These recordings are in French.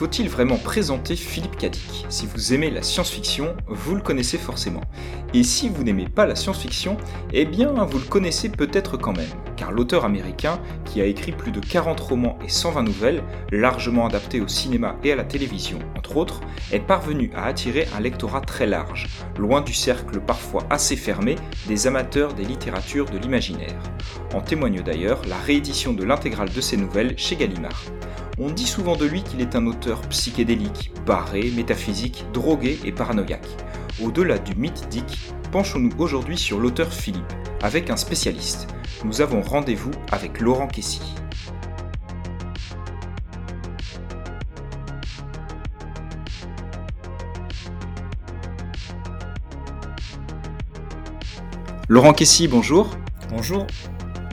Faut-il vraiment présenter Philippe Cadic? Si vous aimez la science-fiction, vous le connaissez forcément. Et si vous n'aimez pas la science-fiction, eh bien vous le connaissez peut-être quand même, car l'auteur américain, qui a écrit plus de 40 romans et 120 nouvelles, largement adaptés au cinéma et à la télévision entre autres, est parvenu à attirer un lectorat très large, loin du cercle parfois assez fermé des amateurs des littératures de l'imaginaire. En témoigne d'ailleurs la réédition de l'intégrale de ses nouvelles chez Gallimard. On dit souvent de lui qu'il est un auteur psychédélique, barré, métaphysique, drogué et paranoïaque. Au-delà du mythe Dick, penchons-nous aujourd'hui sur l'auteur Philippe, avec un spécialiste. Nous avons rendez-vous avec Laurent Kessy. Laurent Kessy, bonjour. Bonjour.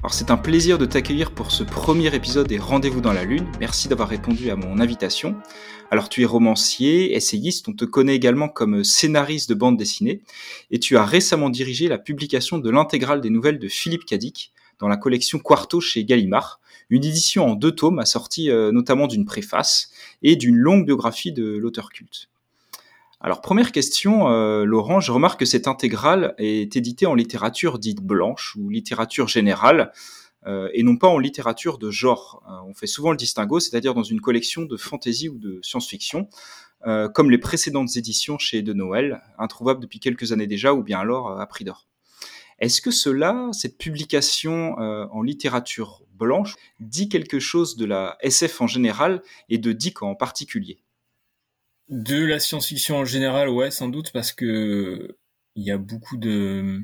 Alors c'est un plaisir de t'accueillir pour ce premier épisode des Rendez-vous dans la Lune. Merci d'avoir répondu à mon invitation. Alors tu es romancier, essayiste, on te connaît également comme scénariste de bande dessinée et tu as récemment dirigé la publication de l'intégrale des nouvelles de Philippe Cadic dans la collection Quarto chez Gallimard, une édition en deux tomes assortie euh, notamment d'une préface et d'une longue biographie de l'auteur culte. Alors première question, euh, Laurent, je remarque que cette intégrale est éditée en littérature dite blanche ou littérature générale euh, et non pas en littérature de genre. Euh, on fait souvent le distinguo, c'est-à-dire dans une collection de fantasy ou de science-fiction, comme les précédentes éditions chez De Noël, introuvables depuis quelques années déjà, ou bien alors à prix d'or. Est-ce que cela, cette publication en littérature blanche, dit quelque chose de la SF en général et de Dick en particulier? De la science-fiction en général, ouais, sans doute, parce que il y a beaucoup de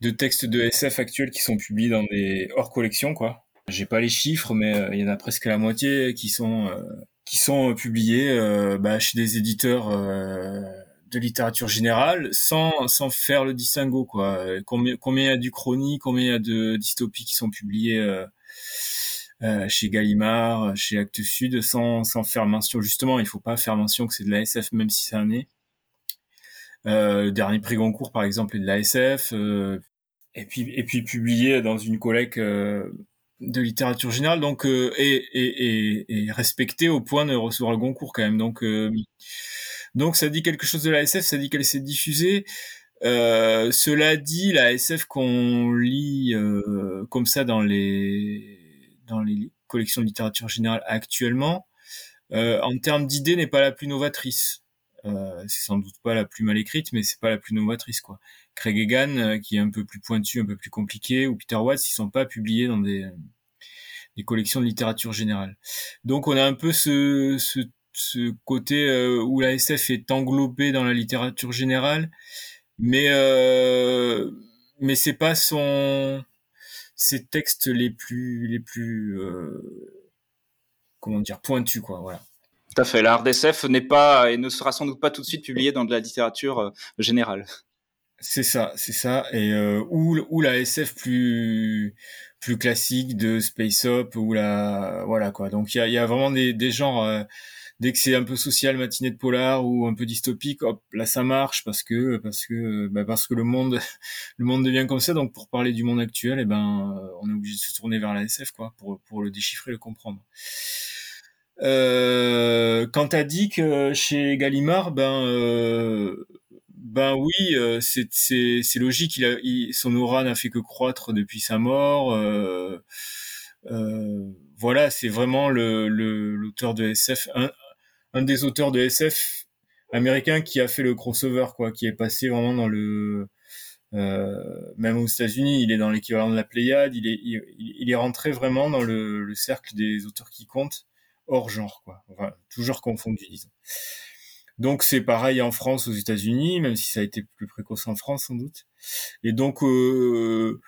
de textes de SF actuels qui sont publiés dans des hors collections, quoi. J'ai pas les chiffres, mais euh, il y en a presque la moitié qui sont euh, qui sont publiés euh, bah, chez des éditeurs de littérature générale, sans sans faire le distinguo, quoi. Combien combien il y a du chronique, combien il y a de dystopies qui sont publiées euh, chez Gallimard, chez Actes Sud, sans, sans faire mention. Justement, il faut pas faire mention que c'est de la SF, même si c'est un nez. Euh, le dernier prix Goncourt, par exemple, est de la SF. Euh, et puis, et puis publié dans une collecte euh, de littérature générale, donc et, et, et, et, respecté au point de recevoir le Goncourt quand même. Donc, donc ça dit quelque chose de la SF, ça dit qu'elle s'est diffusée. Euh, cela dit, la SF qu'on lit euh, comme ça dans les dans les collections de littérature générale actuellement, euh, en termes d'idées, n'est pas la plus novatrice. Euh, c'est sans doute pas la plus mal écrite, mais c'est pas la plus novatrice quoi. Craig Egan, euh, qui est un peu plus pointu, un peu plus compliqué, ou Peter Watts, ils sont pas publiés dans des, collections de littérature générale. Donc on a un peu ce, côté où la SF est englobée dans la littérature générale, mais mais c'est pas son ces textes les plus les plus euh, comment dire pointus quoi voilà. Tout à fait. L'art d'SF n'est pas et ne sera sans doute pas tout de suite publié dans de la littérature euh, générale. C'est ça c'est ça. Et euh, ou ou la SF plus plus classique de Space Up ou la voilà quoi. Donc il y a, y a vraiment des, des genres euh, dès que c'est un peu social, matinée de polar ou un peu dystopique, hop, là ça marche parce que parce que bah parce que le monde le monde devient comme ça. Donc pour parler du monde actuel, eh ben on est obligé de se tourner vers la SF quoi pour pour le déchiffrer, le comprendre. Euh, quand t'as dit que chez Gallimard, ben euh, ben oui, euh, c'est c'est logique. Il a son aura n'a fait que croître depuis sa mort. Euh, euh, voilà, c'est vraiment le l'auteur de SF, un, un des auteurs de SF américain qui a fait le crossover, quoi, qui est passé vraiment dans le euh, même aux États-Unis, il est dans l'équivalent de la Pléiade, il est, il, est rentré vraiment dans le, le, cercle des auteurs qui comptent hors genre, quoi. Enfin, toujours confondu, disons. Donc c'est pareil en France, aux États-Unis, même si ça a été plus précoce en France sans doute. Et donc euh,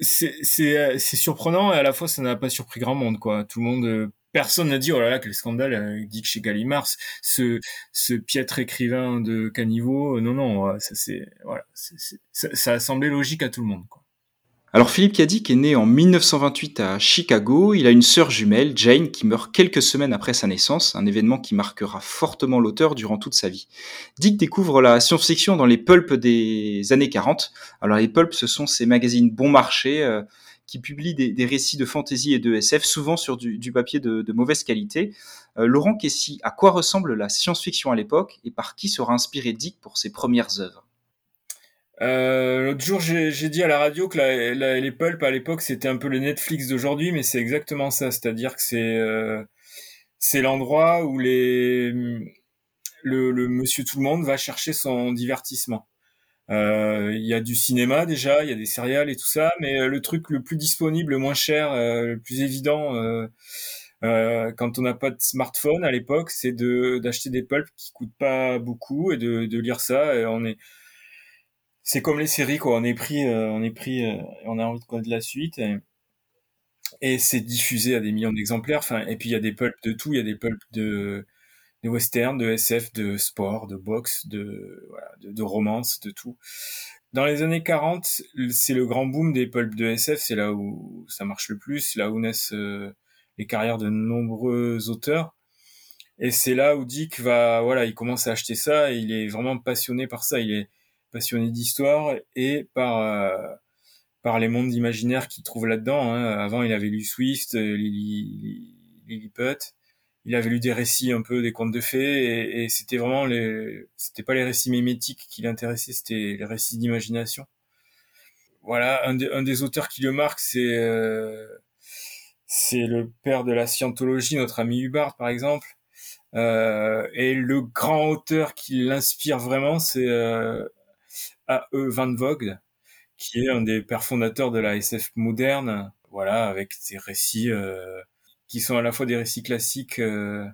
c'est surprenant et à la fois ça n'a pas surpris grand monde, quoi. Tout le monde euh, personne n'a dit oh là là quel scandale euh, dit que chez Gallimard ce ce piètre écrivain de caniveau euh, non non ça c'est voilà ça, ça, a semblé logique à tout le monde quoi. Alors Philippe Cadic est né en 1928 à Chicago. Il a une sœur jumelle, Jane, qui meurt quelques semaines après sa naissance, un événement qui marquera fortement l'auteur durant toute sa vie. Dick découvre la science-fiction dans les pulps des années 40. Alors les pulps, ce sont ces magazines bon marché euh, qui publie des, récits de fantasy et de SF, souvent sur du, papier de, mauvaise qualité. Laurent Kessy, à quoi ressemble la science-fiction à l'époque et par qui sera inspiré Dick pour ses premières œuvres? L'autre jour, j'ai dit à la radio que les pulps à l'époque c'était un peu le Netflix d'aujourd'hui, mais c'est exactement ça. C'est-à-dire que c'est c'est l'endroit où le, monsieur tout le monde va chercher son divertissement. Euh, il y a du cinéma déjà, il y a des céréales et tout ça, mais euh, le truc le plus disponible, le moins cher, euh, le plus évident quand on n'a pas de smartphone à l'époque, c'est de d'acheter des pulps qui coûtent pas beaucoup et de, de lire ça. Et on est c'est comme les séries quoi, on est pris, on est pris, on a envie de connaître la suite. Et, et c'est diffusé à des millions d'exemplaires. Enfin, et puis il y a des pulps de tout. Il y a des pulps de de western, de SF, de sport, de boxe, de, voilà, de, de, romance, de tout. Dans les années 40, c'est le grand boom des pulps de SF, c'est là où ça marche le plus, là où naissent euh, les carrières de nombreux auteurs. Et c'est là où Dick va, voilà, il commence à acheter ça il est vraiment passionné par ça. Il est passionné d'histoire et par euh, par les mondes imaginaires qu'il trouve là-dedans. Hein. Avant, il avait lu Swift, euh, Lily, Lilliput il avait lu des récits un peu des contes de fées et, c'était vraiment les c'était pas les récits mimétiques qui l'intéressaient c'était les récits d'imagination. Voilà un, des auteurs qui le marque c'est euh, c'est le père de la scientologie notre ami Hubbard par exemple. Euh, et le grand auteur qui l'inspire vraiment c'est euh, A.E. Van Vogt qui est un des pères fondateurs de la SF moderne. Voilà avec des récits qui sont à la fois des récits classiques euh,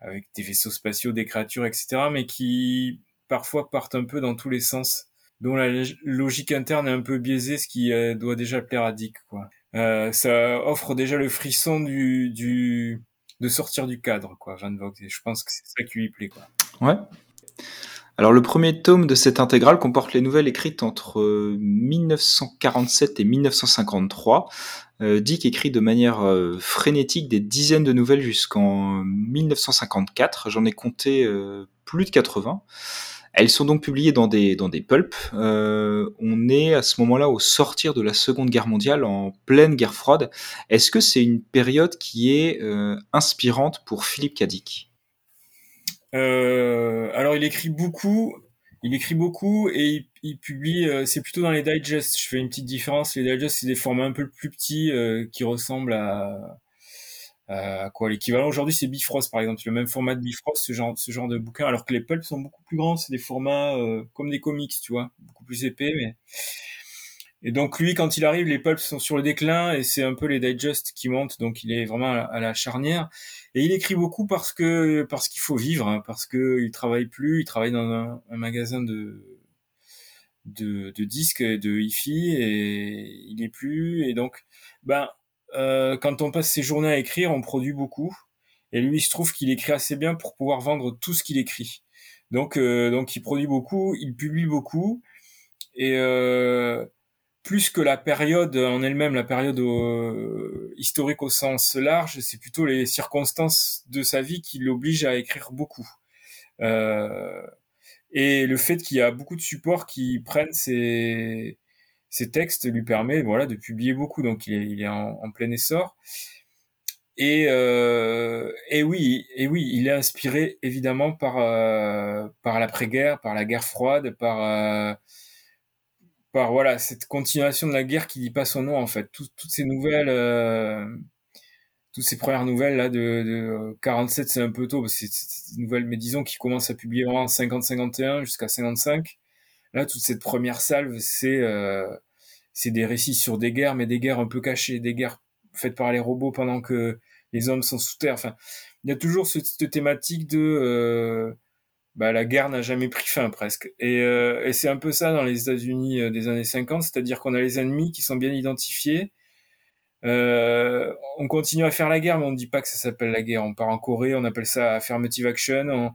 avec des vaisseaux spatiaux, des créatures, etc., mais qui parfois partent un peu dans tous les sens, dont la logique interne est un peu biaisée, ce qui euh, doit déjà plaire à Dick. Euh, ça offre déjà le frisson de sortir du cadre, quoi, Van. Et je pense que c'est ça qui lui plaît. Ouais. Alors le premier tome de cette intégrale comporte les nouvelles écrites entre 1947 et 1953, euh, Dick écrit de manière euh, frénétique des dizaines de nouvelles jusqu'en 1954. J'en ai compté euh, plus de 80. Elles sont donc publiées dans des, dans des pulps. on est à ce moment-là au sortir de la Seconde Guerre mondiale, en pleine guerre froide. Est-ce que c'est une période qui est inspirante pour Philippe Cadic Alors il écrit beaucoup, il écrit beaucoup et il, publie, euh, c'est plutôt dans les digests. Je fais une petite différence. Les digests, c'est des formats un peu plus petits euh, qui ressemblent à, à quoi? L'équivalent aujourd'hui, c'est Bifrost, par exemple. Le même format de Bifrost, ce genre, ce genre de bouquin. Alors que les pulps sont beaucoup plus grands. C'est des formats euh, comme des comics, tu vois, beaucoup plus épais, mais et donc lui, quand il arrive, les pulps sont sur le déclin et c'est un peu les digests qui montent, donc il est vraiment à la, charnière. Et il écrit beaucoup parce que parce qu'il faut vivre, hein, parce que il travaille plus, il travaille dans un, magasin de, de de disques, de hi-fi et il est plus. Et donc, ben euh, quand on passe ses journées à écrire, on produit beaucoup. Et lui, il se trouve qu'il écrit assez bien pour pouvoir vendre tout ce qu'il écrit. Donc euh, donc il produit beaucoup, il publie beaucoup et euh, plus que la période en elle-même, la période euh, historique au sens large, c'est plutôt les circonstances de sa vie qui l'obligent à écrire beaucoup. Euh, et le fait qu'il y a beaucoup de supports qui prennent ces textes lui permet voilà de publier beaucoup, donc il est, en, plein essor. Et, euh, et oui, il est inspiré évidemment par par l'après-guerre, par la guerre froide, par voilà cette continuation de la guerre qui dit pas son nom en fait. toutes ces nouvelles, euh, toutes ces premières nouvelles là de, 47 c'est un peu tôt c'est une nouvelle mais disons qui commence à publier en 50-51 jusqu'à 55. Là toute cette première salve c'est euh, c'est des récits sur des guerres mais des guerres un peu cachées, des guerres faites par les robots pendant que les hommes sont sous terre. Enfin il y a toujours cette, thématique de euh, bah, la guerre n'a jamais pris fin presque. Et, euh, et c'est un peu ça dans les États-Unis euh, des années 50, c'est-à-dire qu'on a les ennemis qui sont bien identifiés. Euh, on continue à faire la guerre, mais on ne dit pas que ça s'appelle la guerre. On part en Corée, on appelle ça affirmative action.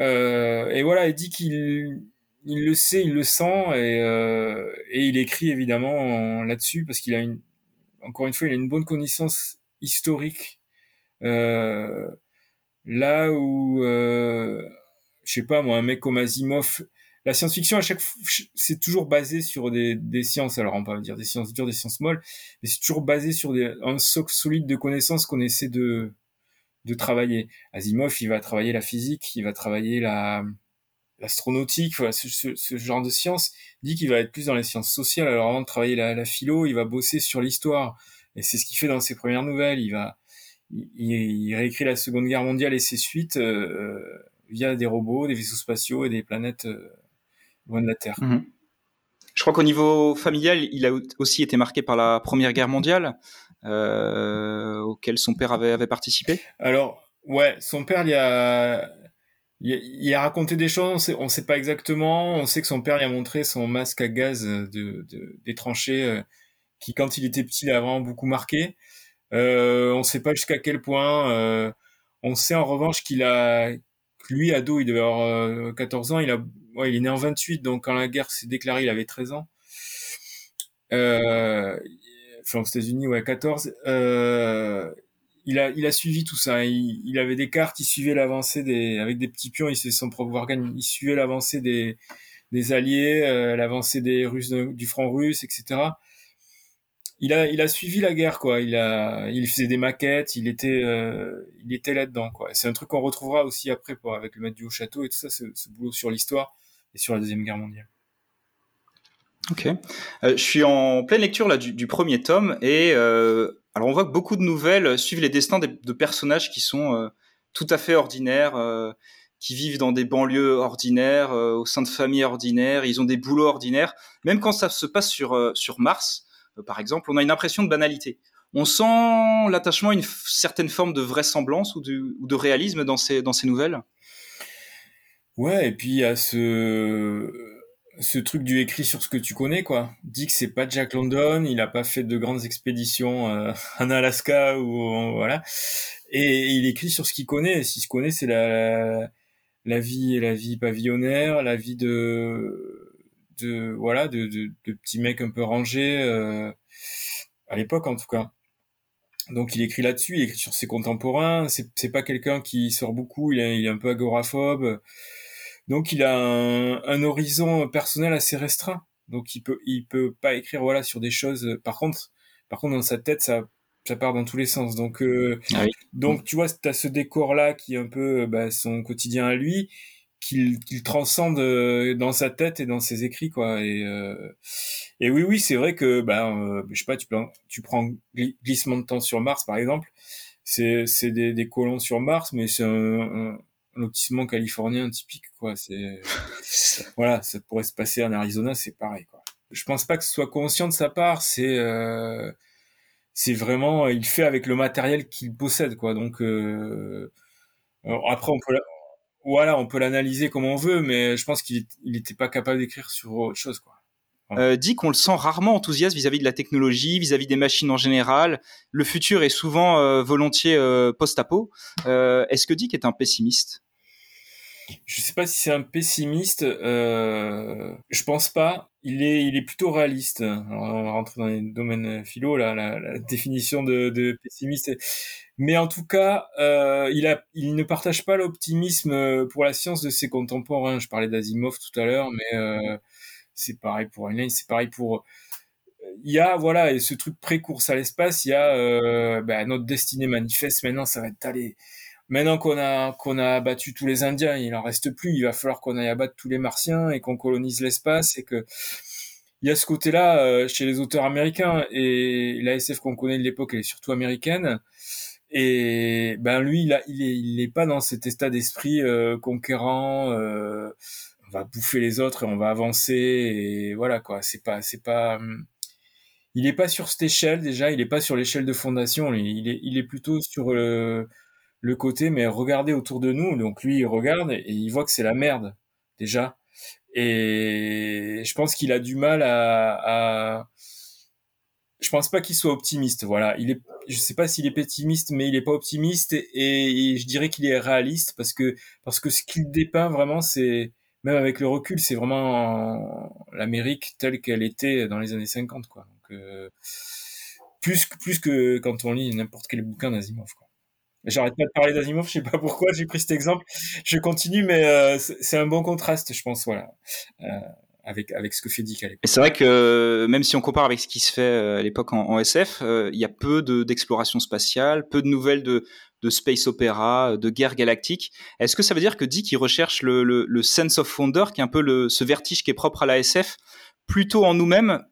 Euh, et voilà, il dit qu'il il le sait, il le sent, et, euh, et il écrit évidemment là-dessus parce qu'il a une, encore une fois, il a une bonne connaissance historique. Euh, Là où, euh, je sais pas moi, un mec comme Asimov la science-fiction à chaque c'est toujours basé sur des, des sciences. Alors on peut dire des sciences dures des sciences molles mais c'est toujours basé sur des, un socle solide de connaissances qu'on essaie de de travailler. Asimov il va travailler la physique il va travailler la l'astronautique voilà, ce, ce, genre de sciences. Dit qu'il va être plus dans les sciences sociales. Alors avant de travailler la, la philo il va bosser sur l'histoire. Et c'est ce qu'il fait dans ses premières nouvelles. Il va il, il, réécrit la Seconde Guerre mondiale et ses suites euh, via des robots, des vaisseaux spatiaux et des planètes euh, loin de la Terre. Mhm. Je crois qu'au niveau familial, il a aussi été marqué par la Première Guerre mondiale, euh, auquel son père avait, avait, participé. Alors, ouais, son père, il a, il a, raconté des choses, on ne sait pas exactement. On sait que son père lui a montré son masque à gaz de, de des tranchées, euh, qui, quand il était petit, l'a vraiment beaucoup marqué. Euh, on ne sait pas jusqu'à quel point. Euh, on sait en revanche qu'il a, lui, ado, il devait avoir 14 ans. Il a ouais, il est né en 28, donc quand la guerre s'est déclarée, il avait 13 ans. Euh, enfin, aux États-Unis, ouais, 14. Euh, il a, il a suivi tout ça. Il, il avait des cartes, il suivait l'avancée des, avec des petits pions, il faisait son propre organe, il suivait l'avancée des, des alliés, euh, l'avancée des Russes, du front russe, etc. Il a, suivi la guerre, quoi. Il faisait des maquettes, il était, euh, là-dedans, quoi. C'est un truc qu'on retrouvera aussi après, avec le maître du haut château et tout ça, ce, ce boulot sur l'histoire et sur la Deuxième Guerre mondiale. Ok. Euh, je suis en pleine lecture là, du, premier tome et euh, alors on voit que beaucoup de nouvelles suivent les destins de, personnages qui sont tout à fait ordinaires, qui vivent dans des banlieues ordinaires, au sein de familles ordinaires, ils ont des boulots ordinaires. Même quand ça se passe sur Mars, par exemple, on a une impression de banalité. On sent l'attachement à une certaine forme de vraisemblance ou de, ou de réalisme dans ces, dans ces nouvelles? Ouais, et puis a ce ce truc du écrit sur ce que tu connais, quoi. Dit que c'est pas Jack London, il a pas fait de grandes expéditions euh, en Alaska ou voilà. Et il écrit sur ce qu'il connaît. Et ce qu'il connaît, c'est la, la vie, la vie pavillonnaire, la vie de de voilà, de, de, de petits mecs un peu rangés euh, à l'époque en tout cas. Donc il écrit là-dessus, il écrit sur ses contemporains. C'est pas quelqu'un qui sort beaucoup. Il est, il est un peu agoraphobe. Donc il a un, horizon personnel assez restreint. Donc il peut il peut pas écrire voilà sur des choses. Par contre par contre dans sa tête ça ça part dans tous les sens. Donc euh, ah donc tu vois tu as ce décor là qui est un peu bah, son quotidien à lui qu'il qu'il transcende euh, dans sa tête et dans ses écrits quoi. Et euh, et oui oui c'est vrai que bah je sais pas tu prends tu prends glissement de temps sur Mars par exemple. C'est c'est des, des colons sur Mars mais c'est un lotissement californien typique quoi. C'est voilà ça pourrait se passer en Arizona c'est pareil quoi. Je pense pas que ce soit conscient de sa part c'est euh, c'est vraiment il fait avec le matériel qu'il possède quoi. Donc euh, après on peut voilà on peut l'analyser comme on veut mais je pense qu'il il était pas capable d'écrire sur autre chose quoi euh, dit qu'on le sent rarement enthousiaste vis-à-vis de la technologie, vis-à-vis des machines en général. Le futur est souvent euh, volontiers euh, post-apo. Euh, Est-ce que Dick est un pessimiste? Je sais pas si c'est un pessimiste. Je pense pas. Il est, il est plutôt réaliste. Alors, on va rentrer dans les domaines philo, là, la, la définition de, de, pessimiste. Mais en tout cas, euh, il, a, il ne partage pas l'optimisme pour la science de ses contemporains. Je parlais d'Asimov tout à l'heure, mais euh, c'est pareil pour Heinlein, c'est pareil pour il y a voilà et ce truc pré-course à l'espace, il y a euh, bah, notre destinée manifeste. Maintenant, ça va être allé. Maintenant qu'on a qu'on a abattu tous les Indiens, il en reste plus. Il va falloir qu'on aille abattre tous les Martiens et qu'on colonise l'espace et que il y a ce côté-là euh, chez les auteurs américains et la SF qu'on connaît de l'époque, elle est surtout américaine. Et ben lui, il, a, il est il est pas dans cet état d'esprit euh, conquérant. Euh, va bouffer les autres et on va avancer et voilà quoi c'est pas c'est pas il est pas sur cette échelle déjà il est pas sur l'échelle de fondation il est il est plutôt sur le, le côté mais regardez autour de nous donc lui il regarde et il voit que c'est la merde déjà et je pense qu'il a du mal à, à... je pense pas qu'il soit optimiste voilà il est je sais pas s'il est pessimiste mais il est pas optimiste et, je dirais qu'il est réaliste parce que parce que ce qu'il dépeint vraiment c'est même avec le recul, c'est vraiment l'Amérique telle qu'elle était dans les années 50, quoi. Donc, euh, plus, plus que quand on lit n'importe quel bouquin d'Asimov, quoi. J'arrête pas de parler d'Asimov, je sais pas pourquoi j'ai pris cet exemple. Je continue, mais euh, c'est un bon contraste, je pense, voilà, euh, avec avec ce que fait Dick à l'époque. C'est vrai que même si on compare avec ce qui se fait euh, à l'époque en, SF, euh, il y a peu d'exploration spatiale, peu de nouvelles de de space opéra, de guerre galactique. Est-ce que ça veut dire que Dick il recherche le, le, le sense of wonder, qui est un peu le, ce vertige qui est propre à la SF, plutôt en nous-mêmes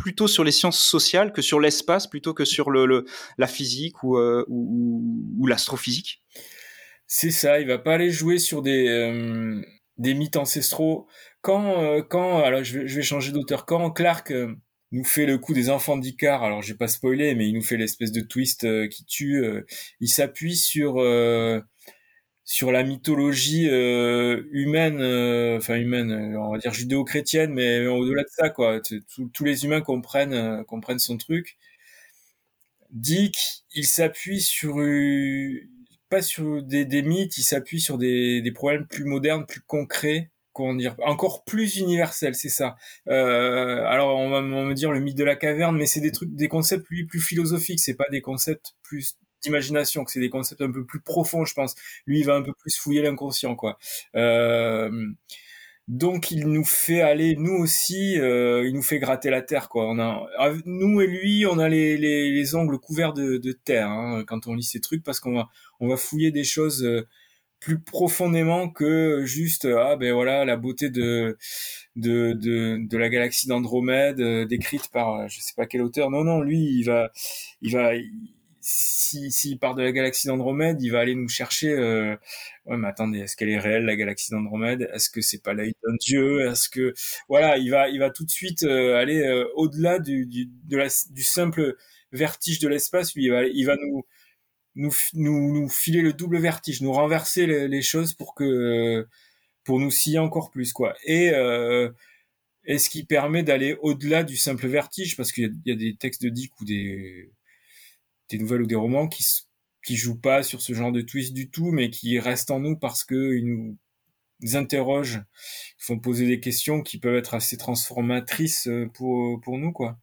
plutôt sur les sciences sociales que sur l'espace, plutôt que sur le, le la physique ou, euh, ou, ou l'astrophysique? C'est ça, il va pas aller jouer sur des, euh, des mythes ancestraux. Quand, euh, quand alors je vais, je vais changer d'auteur, quand Clark euh, nous fait le coup des enfants d'Icar, alors j'ai pas spoilé, mais il nous fait l'espèce de twist euh, qui tue, il s'appuie sur sur la mythologie euh, humaine, euh, enfin humaine, euh, on va dire judéo-chrétienne, mais au-delà de ça, quoi. Tous les humains comprennent, comprennent son truc. Dick, il s'appuie sur pas sur des, mythes, il s'appuie sur des, problèmes plus modernes, plus concrets, comment dire, encore plus universels, c'est ça. Alors on va, me dire le mythe de la caverne, mais c'est des trucs, des concepts lui plus philosophiques, c'est pas des concepts plus d'imagination, que c'est des concepts un peu plus profonds, je pense. Lui, il va un peu plus fouiller l'inconscient, quoi. Euh, donc, il nous fait aller, nous aussi, euh, il nous fait gratter la terre, quoi. On a, nous et lui, on a les, les, les ongles couverts de, de terre hein, quand on lit ces trucs, parce qu'on va, on va fouiller des choses euh, plus profondément que juste ah ben voilà la beauté de de de, de la galaxie d'Andromède euh, décrite par je sais pas quel auteur non non lui il va il va s'il si, part de la galaxie d'Andromède, il va aller nous chercher. Euh... Ouais, mais attendez, est-ce qu'elle est réelle la galaxie d'Andromède? Est-ce que c'est pas l'œil d'un dieu? Est-ce que voilà, il va, il va tout de suite euh, aller euh, au-delà du, du, du simple vertige de l'espace. Il va, il va nous, nous, nous, nous filer le double vertige, nous renverser les, les choses pour que, pour nous scier encore plus, quoi. Et euh, et ce qui permet d'aller au-delà du simple vertige, parce qu'il y, y, a des textes de Dick ou des des nouvelles ou des romans qui qui jouent pas sur ce genre de twist du tout, mais qui restent en nous parce que ils nous interrogent, ils font poser des questions qui peuvent être assez transformatrices euh, pour pour nous quoi.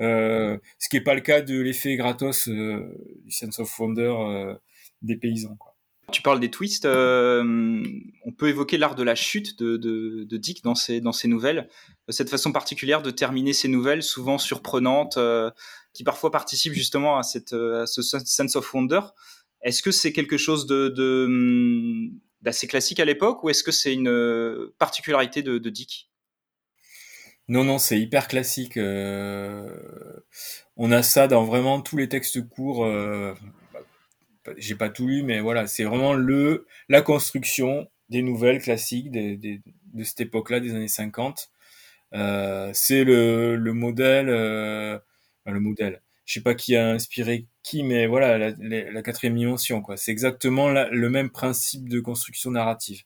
Euh, ce qui est pas le cas de l'effet gratos euh, du sense of wonder euh, des paysans quoi. Tu parles des twists. Euh, on peut évoquer l'art de la chute de, de, Dick dans ses, dans ses nouvelles. Cette façon particulière de terminer ses nouvelles, souvent surprenantes, euh, qui parfois participent justement à, cette, à ce sense of wonder. Est-ce que c'est quelque chose de, de d'assez classique à l'époque ou est-ce que c'est une particularité de, Dick? Non, non, c'est hyper classique. Euh, on a ça dans vraiment tous les textes courts. Euh, j'ai pas tout lu, mais voilà, c'est vraiment le la construction des nouvelles classiques de cette époque-là, des années 50. Euh, c'est le, le modèle, euh, le modèle. Je sais pas qui a inspiré qui, mais voilà, la, quatrième dimension, quoi. C'est exactement le même principe de construction narrative.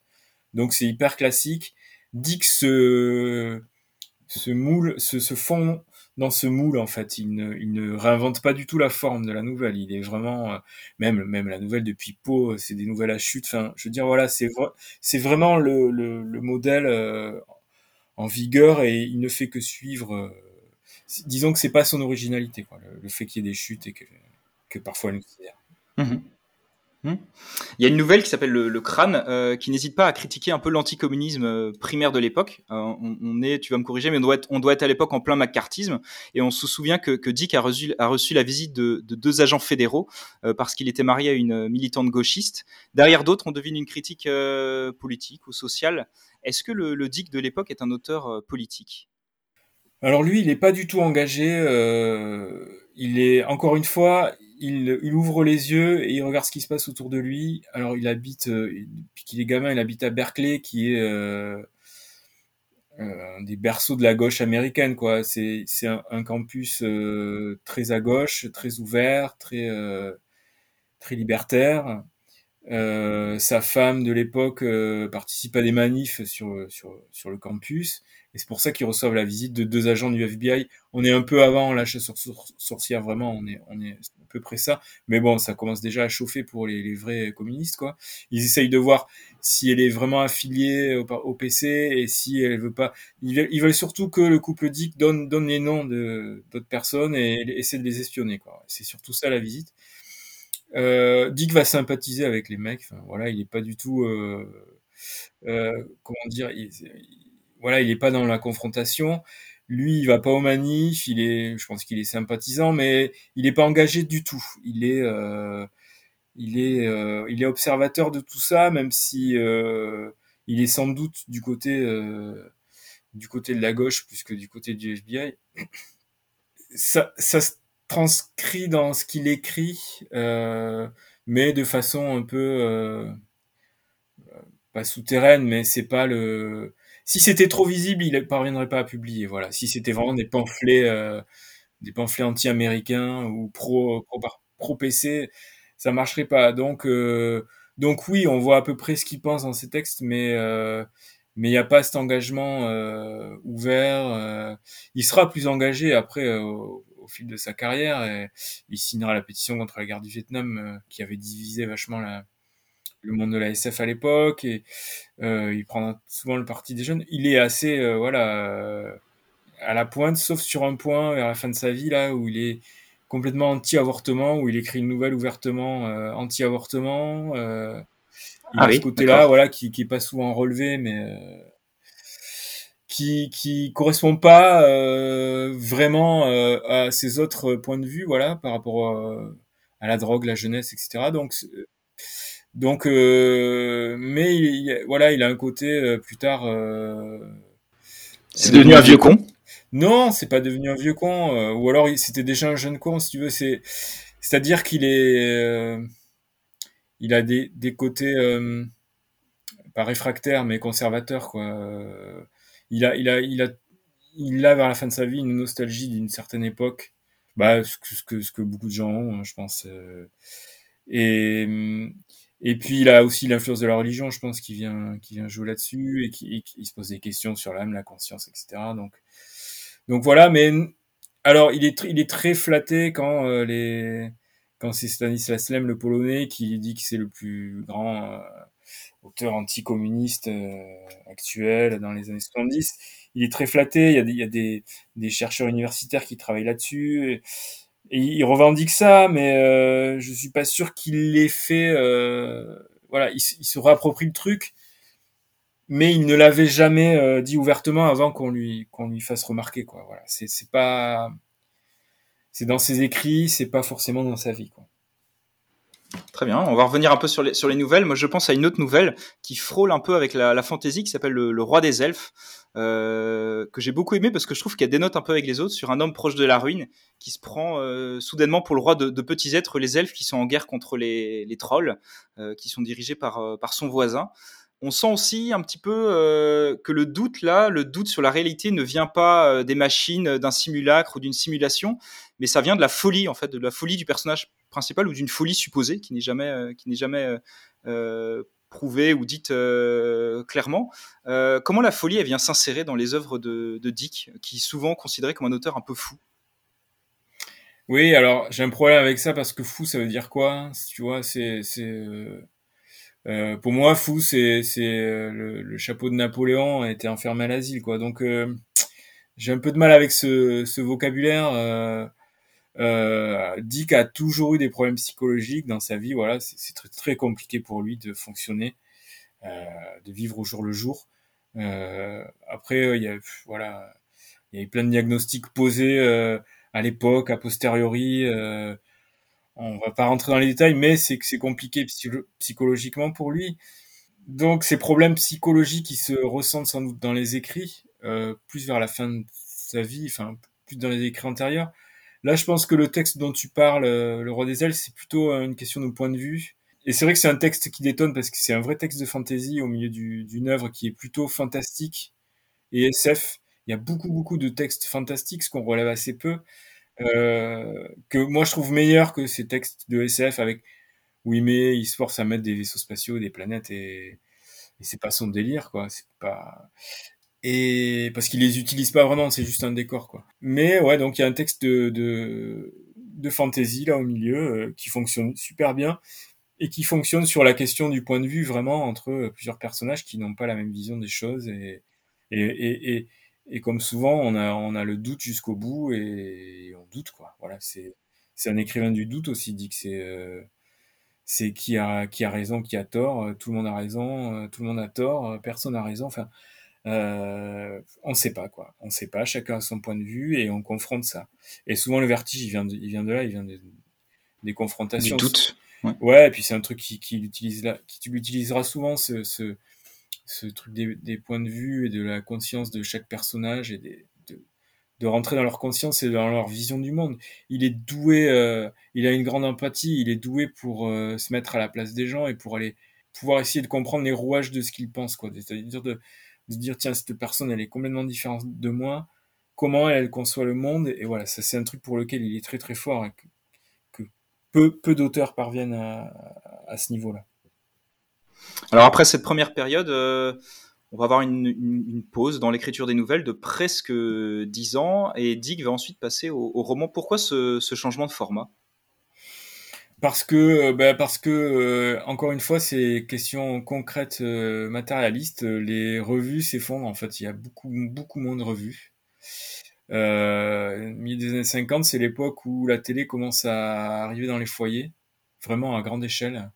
Donc c'est hyper classique. Que ce, ce moule, ce, ce fond dans ce moule en fait. Il ne, il ne réinvente pas du tout la forme de la nouvelle. Il est vraiment euh, même même la nouvelle depuis Poe, c'est des nouvelles à chute. Enfin, je veux dire voilà, c'est c'est vraiment le, le, le modèle euh, en vigueur et il ne fait que suivre. Euh, disons que c'est pas son originalité, quoi, le, le fait qu'il y ait des chutes et que, que parfois elle nous sidère. Mmh. Mmh. Il y a une nouvelle qui s'appelle le, Crâne, euh, qui n'hésite pas à critiquer un peu l'anticommunisme euh, primaire de l'époque. Euh, on, est, tu vas me corriger, mais on doit être, on doit être à l'époque en plein macartisme, et on se souvient que, que Dick a reçu, a reçu la visite de, de deux agents fédéraux euh, parce qu'il était marié à une militante gauchiste. Derrière d'autres, on devine une critique euh, politique ou sociale. Est-ce que le, le, Dick de l'époque est un auteur politique? Alors lui, il n'est pas du tout engagé. Il est encore une fois, il, ouvre les yeux et il regarde ce qui se passe autour de lui. Alors, il habite, euh, depuis qu'il est gamin, il habite à Berkeley, qui est euh, euh, un des berceaux de la gauche américaine, quoi. C'est, un, un, campus euh, très à gauche, très ouvert, très, très libertaire. sa femme de l'époque participe à des manifs sur, sur, sur le campus. Et c'est pour ça qu'ils reçoivent la visite de deux agents du FBI. On est un peu avant la chasse aux sorcières, vraiment, on est, on est à peu près ça. Mais bon, ça commence déjà à chauffer pour les, les vrais communistes, quoi. Ils essayent de voir si elle est vraiment affiliée au, PC et si elle veut pas. Ils, veulent surtout que le couple Dick donne, donne les noms d'autres personnes et, et essaie de les espionner, quoi. C'est surtout ça la visite. Euh, Dick va sympathiser avec les mecs. Enfin, voilà, il est pas du tout, euh, euh, comment dire, il, voilà, il est pas dans la confrontation. Lui, il va pas au manif. Il est, je pense qu'il est sympathisant, mais il est pas engagé du tout. Il est, euh, il est, euh, il est observateur de tout ça, même si euh, il est sans doute du côté, du côté de la gauche plus que du côté du FBI. Ça, ça se transcrit dans ce qu'il écrit, euh, mais de façon un peu euh, pas souterraine, mais c'est pas le. Si c'était trop visible, il parviendrait pas à publier. Voilà. Si c'était vraiment des pamphlets, euh, des pamphlets anti-américains ou pro pro, pro PC, ça marcherait pas. Donc euh, donc oui, on voit à peu près ce qu'il pense dans ses textes, mais euh, mais il n'y a pas cet engagement euh, ouvert. euh, il sera plus engagé après euh, au, au fil de sa carrière. Et il signera la pétition contre la guerre du Vietnam qui avait divisé vachement la, le monde de la SF à l'époque. Et euh, il prendra souvent le parti des jeunes. Il est assez euh, voilà euh, à la pointe, sauf sur un point vers la fin de sa vie là où il est complètement anti-avortement, où il écrit une nouvelle ouvertement anti-avortement. il Ah a ce oui, côté-là, d'accord. voilà, qui, qui est pas souvent relevé, mais euh, qui qui correspond pas euh, vraiment euh, à ses autres points de vue, voilà, par rapport à la drogue, la jeunesse, etc. Donc donc, euh, mais il, il- voilà, il a un côté euh, plus tard. euh, C'est devenu un vieux con? non, c'est pas devenu un vieux con, ou alors c'était déjà un jeune con, si tu veux. C'est, c'est-à-dire qu'il est, il a des, des côtés pas réfractaires, mais conservateurs, quoi. Il a, il a, il a, il a vers la fin de sa vie une nostalgie d'une certaine époque. Bah, ce que, ce que, ce que beaucoup de gens ont, hein, je pense. et, et puis il a aussi l'influence de la religion, je pense, qui vient, qui vient jouer là-dessus et qui, qui se pose des questions sur l'âme, la conscience, etc. Donc, donc voilà. Mais alors, il est, il est très flatté quand euh, les, quand c'est Stanislas Lem, le Polonais, qui dit que c'est le plus grand euh, auteur anticommuniste euh, actuel dans les années 70. Il est très flatté. Il y a des, il y a des, des chercheurs universitaires qui travaillent là-dessus. Il revendique ça, mais euh, je suis pas sûr qu'il l'ait fait. euh, voilà, il, il se réapproprie le truc, mais il ne l'avait jamais euh, dit ouvertement avant qu'on lui qu'on lui fasse remarquer. Quoi. Voilà, c'est pas c'est dans ses écrits, c'est pas forcément dans sa vie. Quoi. Très bien, on va revenir un peu sur les, nouvelles. Moi, je pense à une autre nouvelle qui frôle un peu avec la, la fantasy, qui s'appelle le, Roi des Elfes, euh, que j'ai beaucoup aimé parce que je trouve qu'elle dénote un peu avec les autres sur un homme proche de la ruine qui se prend euh, soudainement pour le roi de, petits êtres, les elfes qui sont en guerre contre les, trolls, euh, qui sont dirigés par, son voisin. On sent aussi un petit peu que le doute là, le doute sur la réalité ne vient pas des machines, d'un simulacre ou d'une simulation, mais ça vient de la folie en fait, de la folie du personnage principal ou d'une folie supposée qui n'est jamais, euh, qui n'est jamais euh, euh, prouvée ou dite clairement. Comment la folie elle vient s'insérer dans les œuvres de, Dick, qui est souvent considéré comme un auteur un peu fou? Oui, alors j'ai un problème avec ça parce que fou, ça veut dire quoi? Tu vois, c'est euh, pour moi fou, c'est euh, le, chapeau de Napoléon a été enfermé à l'asile, quoi. Donc j'ai un peu de mal avec ce vocabulaire. Euh, euh, Dick a toujours eu des problèmes psychologiques dans sa vie. Voilà, c'est très, très compliqué pour lui de fonctionner, euh, de vivre au jour le jour. Euh, après, il y a voilà, il y a eu plein de diagnostics posés euh, à l'époque, a posteriori. Euh, on va pas rentrer dans les détails, mais c'est que c'est compliqué psycho- psychologiquement pour lui. Donc ces problèmes psychologiques qui se ressentent sans doute dans les écrits, euh, plus vers la fin de sa vie, enfin plus dans les écrits antérieurs. Là, je pense que le texte dont tu parles, euh, Le Roi des Ailes, c'est plutôt euh, une question de point de vue. Et c'est vrai que c'est un texte qui détonne parce que c'est un vrai texte de fantasy au milieu du- d'une œuvre qui est plutôt fantastique et SF. Il y a beaucoup, beaucoup de textes fantastiques, ce qu'on relève assez peu, euh, que moi je trouve meilleur que ces textes de SF avec où il met, il se force à mettre des vaisseaux spatiaux, des planètes et, et c'est pas son délire, quoi. C'est pas et parce qu'il les utilise pas vraiment, c'est juste un décor, quoi. Mais ouais, donc il y a un texte de de, de fantasy là au milieu euh, qui fonctionne super bien et qui fonctionne sur la question du point de vue vraiment entre euh, plusieurs personnages qui n'ont pas la même vision des choses et et, et, et, et comme souvent on a on a le doute jusqu'au bout et on doute quoi voilà c'est c'est un écrivain du doute aussi dit que c'est euh, c'est qui a qui a raison, qui a tort. Tout le monde a raison, tout le monde a tort, personne n'a raison. Enfin, euh, on ne sait pas quoi. On ne sait pas. Chacun a son point de vue et on confronte ça. Et souvent le vertige, il vient de, il vient de là, il vient des confrontations. Du doute. Ouais. et puis c'est un truc qui, qui utilise là, qui tu l'utiliseras souvent ce, ce, ce truc des, des, points de vue et de la conscience de chaque personnage et des, de, de rentrer dans leur conscience et dans leur vision du monde. Il est doué, euh, il a une grande empathie, il est doué pour euh, se mettre à la place des gens et pour aller pouvoir essayer de comprendre les rouages de ce qu'ils pensent, quoi. C'est-à-dire de, de dire tiens cette personne elle est complètement différente de moi. Comment elle, conçoit le monde? Et voilà ça c'est un truc pour lequel il est très très fort que, peu peu d'auteurs parviennent à, ce niveau là alors après cette première période euh, on va avoir une, pause dans l'écriture des nouvelles de presque dix ans et Dick va ensuite passer au, roman. Pourquoi ce changement de format? Parce que, euh, bah, parce que euh, encore une fois, c'est question concrète, euh, matérialiste. Les revues s'effondrent. En fait, il y a beaucoup, beaucoup moins de revues. Euh, milieu des années 50, c'est l'époque où la télé commence à arriver dans les foyers, vraiment à grande échelle.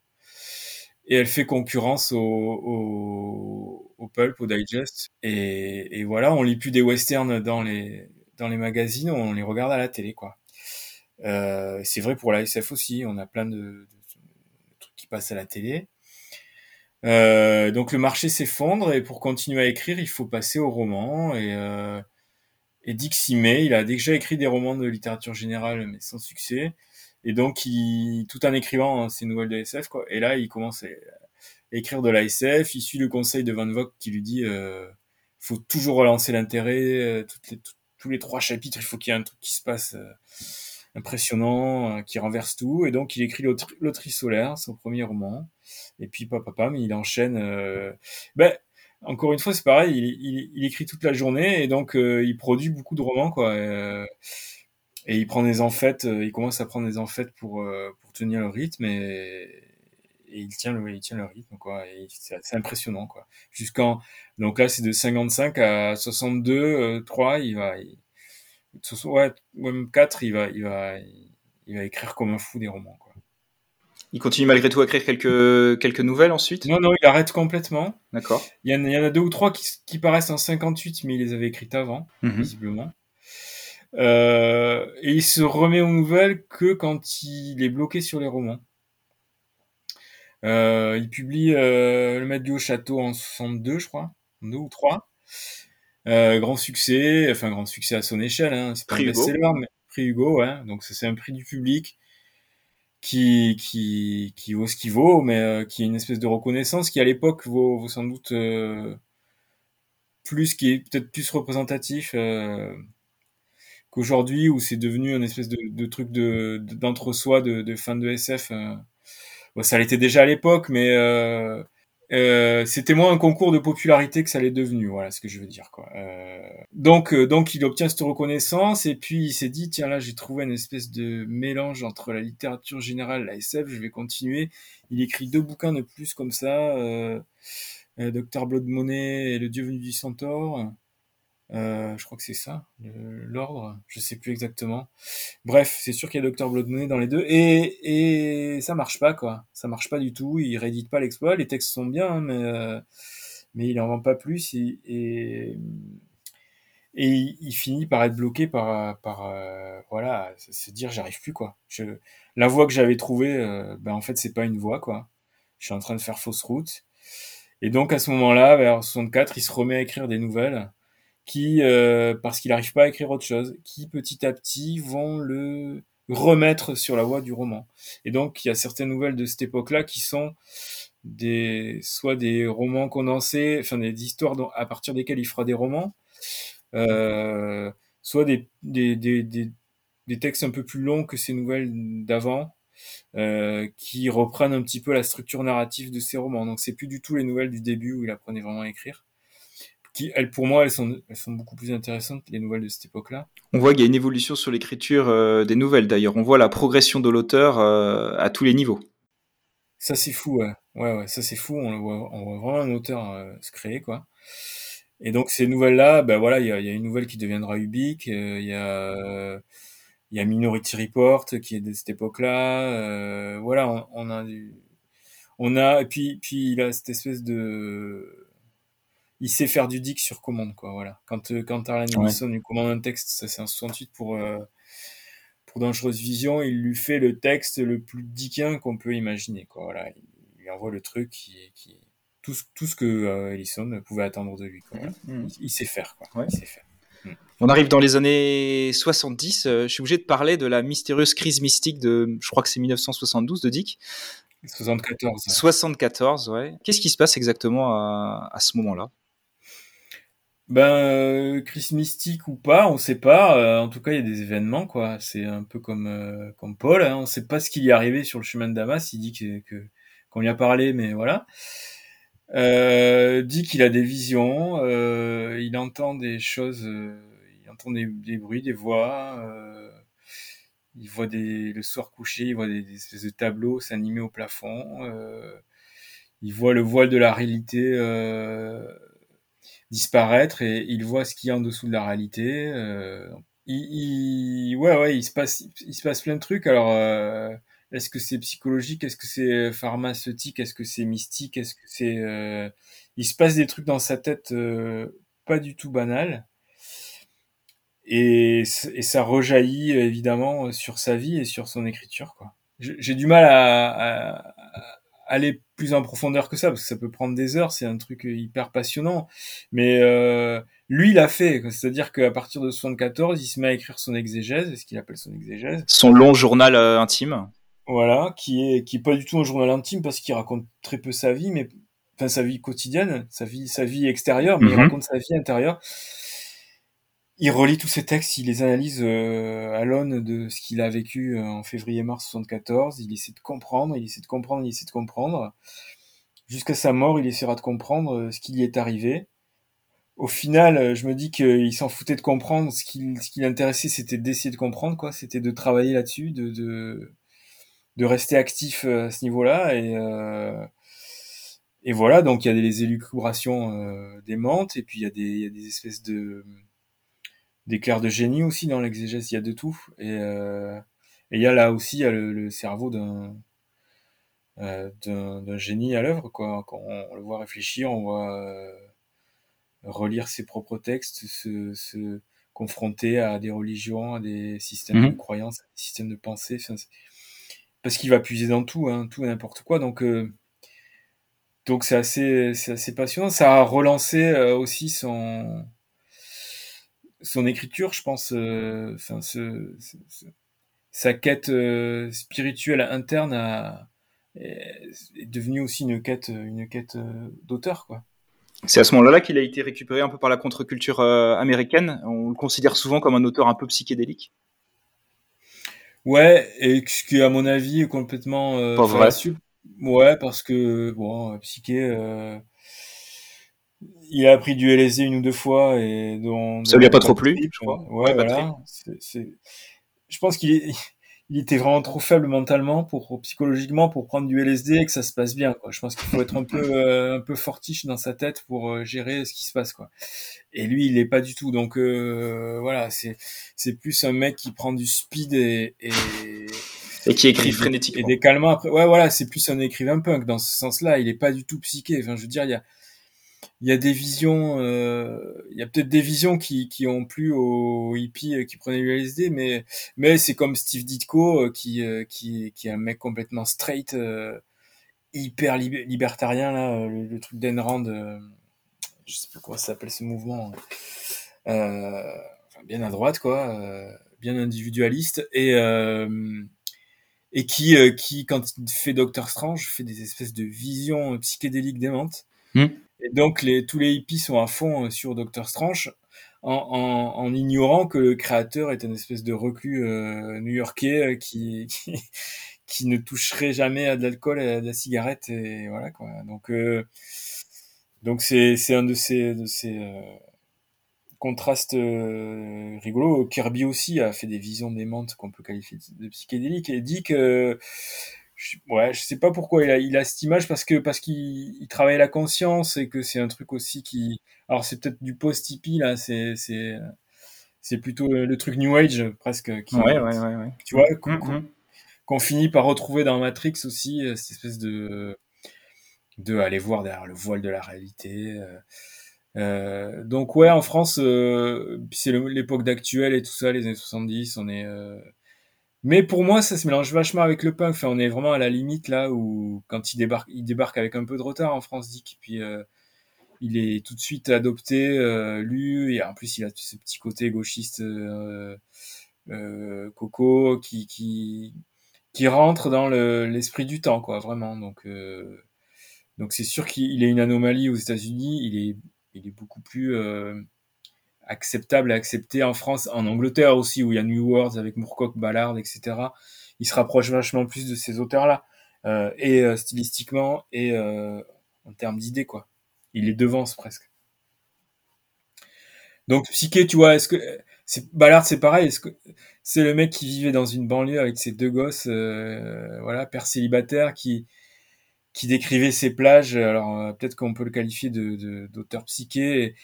Et elle fait concurrence au, au, au pulp, au digest. Et, et, voilà, on lit plus des westerns dans les, dans les magazines, on les regarde à la télé, quoi. Euh, c'est vrai pour la SF aussi, on a plein de, de, trucs qui passent à la télé. Euh, donc le marché s'effondre et pour continuer à écrire, il faut passer au roman. Et, euh, et Dick met. Il a déjà écrit des romans de littérature générale, mais sans succès. Et donc, il, tout en écrivant ses nouvelles de SF, quoi. Et là, il commence à, écrire de la SF. Il suit le conseil de Van Vogt qui lui dit euh, faut toujours relancer l'intérêt. Euh, tous les trois chapitres, il faut qu'il y ait un truc qui se passe. Impressionnant, euh, qui renverse tout. Et donc, il écrit Loterie solaire, son premier roman. Et puis, papa, mais il enchaîne. Euh... Ben, encore une fois, c'est pareil, il, écrit toute la journée et donc euh, il produit beaucoup de romans, quoi. Et, il prend des enfêtes, il commence à prendre des enfêtes pour, pour tenir le rythme et, il tient le, il tient le rythme, quoi. C'est impressionnant, quoi. Jusqu'en, donc là, c'est de 55 à 62, 3, il va, ouais, même 4, il va, il va, il va écrire comme un fou des romans. Quoi. Il continue malgré tout à écrire quelques, quelques nouvelles ensuite? Non, non, il arrête complètement. D'accord. Il y, en, il y en a deux ou trois qui, qui, paraissent en 58, mais il les avait écrites avant, mm -hmm. visiblement. Euh, et il se remet aux nouvelles que quand il est bloqué sur les romans. Euh, il publie euh, Le Maître du Haut Château en 62, je crois, deux ou trois. Euh, grand succès, enfin grand succès à son échelle, hein, c'est pas prix un best-seller, mais prix Hugo, ouais, donc c'est un prix du public qui, qui, qui vaut ce qu'il vaut, mais euh, qui est une espèce de reconnaissance qui à l'époque vaut, vaut, sans doute euh, plus, qui est peut-être plus représentatif euh, qu'aujourd'hui, où c'est devenu une espèce de, de truc de d'entre-soi de, de, fan de SF. Euh. Bon, ça l'était déjà à l'époque, mais euh, c'était moins un concours de popularité que ça l'est devenu, voilà ce que je veux dire quoi. Euh, donc euh, donc il obtient cette reconnaissance et puis il s'est dit tiens là j'ai trouvé une espèce de mélange entre la littérature générale, la SF, je vais continuer. Il écrit deux bouquins de plus comme ça, euh, euh Docteur Blood Money et Le Dieu venu du Centaure. Euh, je crois que c'est ça, l'ordre, je sais plus exactement. Bref, c'est sûr qu'il y a Dr Blood Money dans les deux et, et ça marche pas quoi, ça marche pas du tout. Il réédite pas l'exploit, les textes sont bien, hein, mais euh, mais il en vend pas plus et et, et il, finit par être bloqué par par euh, voilà, se dire j'arrive plus quoi. Je, la voie que j'avais trouvée, euh, ben en fait c'est pas une voie quoi. Je suis en train de faire fausse route. Et donc à ce moment-là, vers 64, il se remet à écrire des nouvelles qui, euh, parce qu'il n'arrive pas à écrire autre chose, qui petit à petit vont le remettre sur la voie du roman. Et donc, il y a certaines nouvelles de cette époque-là qui sont des, soit des romans condensés, enfin des histoires à partir desquelles il fera des romans, euh, soit des, des, des, des, textes un peu plus longs que ces nouvelles d'avant, euh, qui reprennent un petit peu la structure narrative de ces romans. Donc c'est plus du tout les nouvelles du début où il apprenait vraiment à écrire qui, elles, pour moi, elles sont, elles sont beaucoup plus intéressantes, les nouvelles de cette époque-là. On voit qu'il y a une évolution sur l'écriture euh, des nouvelles, d'ailleurs. On voit la progression de l'auteur euh, à tous les niveaux. Ça, c'est fou, ouais. Ouais, ouais, ça, c'est fou. On, voit, on voit vraiment un auteur euh, se créer, quoi. Et donc, ces nouvelles-là, ben voilà, il y a, y a, une nouvelle qui deviendra ubique. Il y a il y a Minority Report qui est de cette époque-là. voilà, on, a on a et puis puis il a cette espèce de il sait faire du dick sur commande quoi voilà quand quand Arlen Ellison lui commande un texte ça c'est un 68 pour pour Dangereuse Vision il lui fait le texte le plus dickien qu'on peut imaginer quoi voilà il lui envoie le truc qui qui tout ce, tout ce que Ellison pouvait attendre de lui quoi, mmh, mmh. il, sait faire quoi il sait faire on arrive dans les années 70. Euh, je suis obligé de parler de la mystérieuse crise mystique de, je crois que c'est 1972 de Dick. 74. 74, ouais. Qu'est-ce qui se passe exactement à, ce moment-là? Ben, euh, crise mystique ou pas, on sait pas. Euh, en tout cas, il y a des événements, quoi. C'est un peu comme comme Paul. Hein. On sait pas ce qui lui est arrivé sur le chemin de Damas. Il dit que qu'on lui a parlé, mais voilà. dit qu'il a des visions, il entend des choses entend des, bruits, des voix. Euh, il voit des, le soir couché, il voit des, espèces de tableaux s'animer au plafond. Euh, il voit le voile de la réalité euh, disparaître et il voit ce qu'il y a en dessous de la réalité. Euh, il, ouais, ouais, il se passe, il se passe plein de trucs. Alors, euh, est-ce que c'est psychologique? Est-ce que c'est pharmaceutique? Est-ce que c'est mystique? Est-ce que c'est Il se passe des trucs dans sa tête pas du tout banal et, et, ça rejaillit évidemment sur sa vie et sur son écriture. J'ai du mal à, à, aller plus en profondeur que ça parce que ça peut prendre des heures. C'est un truc hyper passionnant, mais euh, lui, il a fait. C'est-à-dire qu'à partir de 74, il se met à écrire son exégèse, ce qu'il appelle son exégèse. Son long journal euh, intime. Voilà, qui est qui est pas du tout un journal intime parce qu'il raconte très peu sa vie, mais enfin sa vie quotidienne, sa vie sa vie extérieure, mais il mhm. raconte sa vie intérieure il relit tous ces textes, il les analyse euh, à l'aune de ce qu'il a vécu euh, en février-mars 74. Il essaie de comprendre, il essaie de comprendre, il essaie de comprendre. Jusqu'à sa mort, il essaiera de comprendre euh, ce qui lui est arrivé. Au final, je me dis qu'il s'en foutait de comprendre. Ce qui, ce l'intéressait, c'était d'essayer de comprendre, quoi. C'était de travailler là-dessus, de, de, rester actif à ce niveau-là. Et, euh, et voilà, donc il y a des élucubrations euh, démentes, et puis il y a des, il y a des espèces de d'éclairs de génie aussi dans l'exégèse, il y a de tout. Et euh, il y a là aussi il y a le, cerveau d'un euh, d'un génie à l'œuvre. quoi. Quand on, le voit réfléchir, on voit euh, relire ses propres textes, se, se, confronter à des religions, à des systèmes de mhm. croyances, à des systèmes de pensée. parce qu'il va puiser dans tout, hein, tout et n'importe quoi. Donc donc c'est assez, c'est assez passionnant. Ça a relancé aussi son, son écriture, je pense, euh, enfin, ce, sa quête euh, spirituelle interne a, est devenue aussi une quête, une quête euh, d'auteur, quoi. C'est à ce moment-là qu'il a été récupéré un peu par la contre-culture américaine. On le considère souvent comme un auteur un peu psychédélique. Ouais, et ce qui, à mon avis, est complètement pas vrai. Ouais, parce que bon, psyché, il a pris du LSD une ou deux fois et dont ça lui a pas trop plu, je crois. Ouais, voilà. Je pense qu'il est... il était vraiment trop faible mentalement pour psychologiquement pour prendre du LSD et que ça se passe bien. Quoi. Je pense qu'il faut être un peu euh, un peu fortiche dans sa tête pour euh, gérer ce qui se passe quoi. Et lui, il est pas du tout. Donc euh, voilà, c'est c'est plus un mec qui prend du speed et, et et qui écrit frénétiquement. Et des calmants après. Ouais, voilà, c'est plus un écrivain punk dans ce sens-là. Il est pas du tout psyché. Enfin, je veux dire, il y a, il y a des visions, euh, il y a peut-être des visions qui, qui ont plu aux hippies euh, qui prenaient l'ULSD, mais mais c'est comme Steve Ditko euh, qui qui qui est un mec complètement straight, hyper libertarien là, le, truc d'Ayn Rand, je sais plus comment s'appelle ce mouvement, enfin, bien à droite quoi, bien individualiste et et qui qui quand il fait Doctor Strange fait des espèces de visions psychédéliques démentes. Hmm. Et donc les, tous les hippies sont à fond euh, sur Doctor Strange en, en, en, ignorant que le créateur est une espèce de reclus euh, new-yorkais euh, qui, qui, qui, ne toucherait jamais à de l'alcool et à de la cigarette et voilà quoi. Donc euh, donc c'est c'est un de ces de ces euh, contrastes rigolos. Kirby aussi a fait des visions démentes qu'on peut qualifier de psychédéliques et dit que je, ouais, je sais pas pourquoi il a, il a cette image parce que parce qu'il il travaille la conscience et que c'est un truc aussi qui, alors c'est peut-être du post hippie là, c'est c'est c'est plutôt le truc New Age presque. Qui, ouais, ouais, ouais, Tu vois, mm, qu'on finit par retrouver dans Matrix aussi, cette espèce de de aller voir derrière le voile de la réalité. Euh, donc ouais, en France, euh, c'est l'époque d'actuel et tout ça, les années 70, on est. Euh... Mais pour moi, ça se mélange vachement avec le punk. Enfin, on est vraiment à la limite là où quand il débarque, il débarque avec un peu de retard en France, Dick. Puis euh, il est tout de suite adopté, euh, lu, et en plus il a ce petit côté gauchiste Coco qui qui qui rentre dans l'esprit du temps, quoi, vraiment. Donc donc c'est sûr qu'il est une anomalie aux États-Unis. Il est il est beaucoup plus euh, acceptable et accepté en France, en Angleterre aussi, où il y a New Worlds avec Moorcock, Ballard, etc. Il se rapproche vachement plus de ces auteurs-là, euh, et euh, stylistiquement et en termes d'idées, quoi. Il les devance presque. Donc Psyché, tu vois, est-ce que Ballard, c'est pareil. Est-ce que c'est le mec qui vivait dans une banlieue avec ses deux gosses, voilà, père célibataire, qui qui décrivait ses plages. Alors euh, peut-être qu'on peut le qualifier de d'auteur psyché,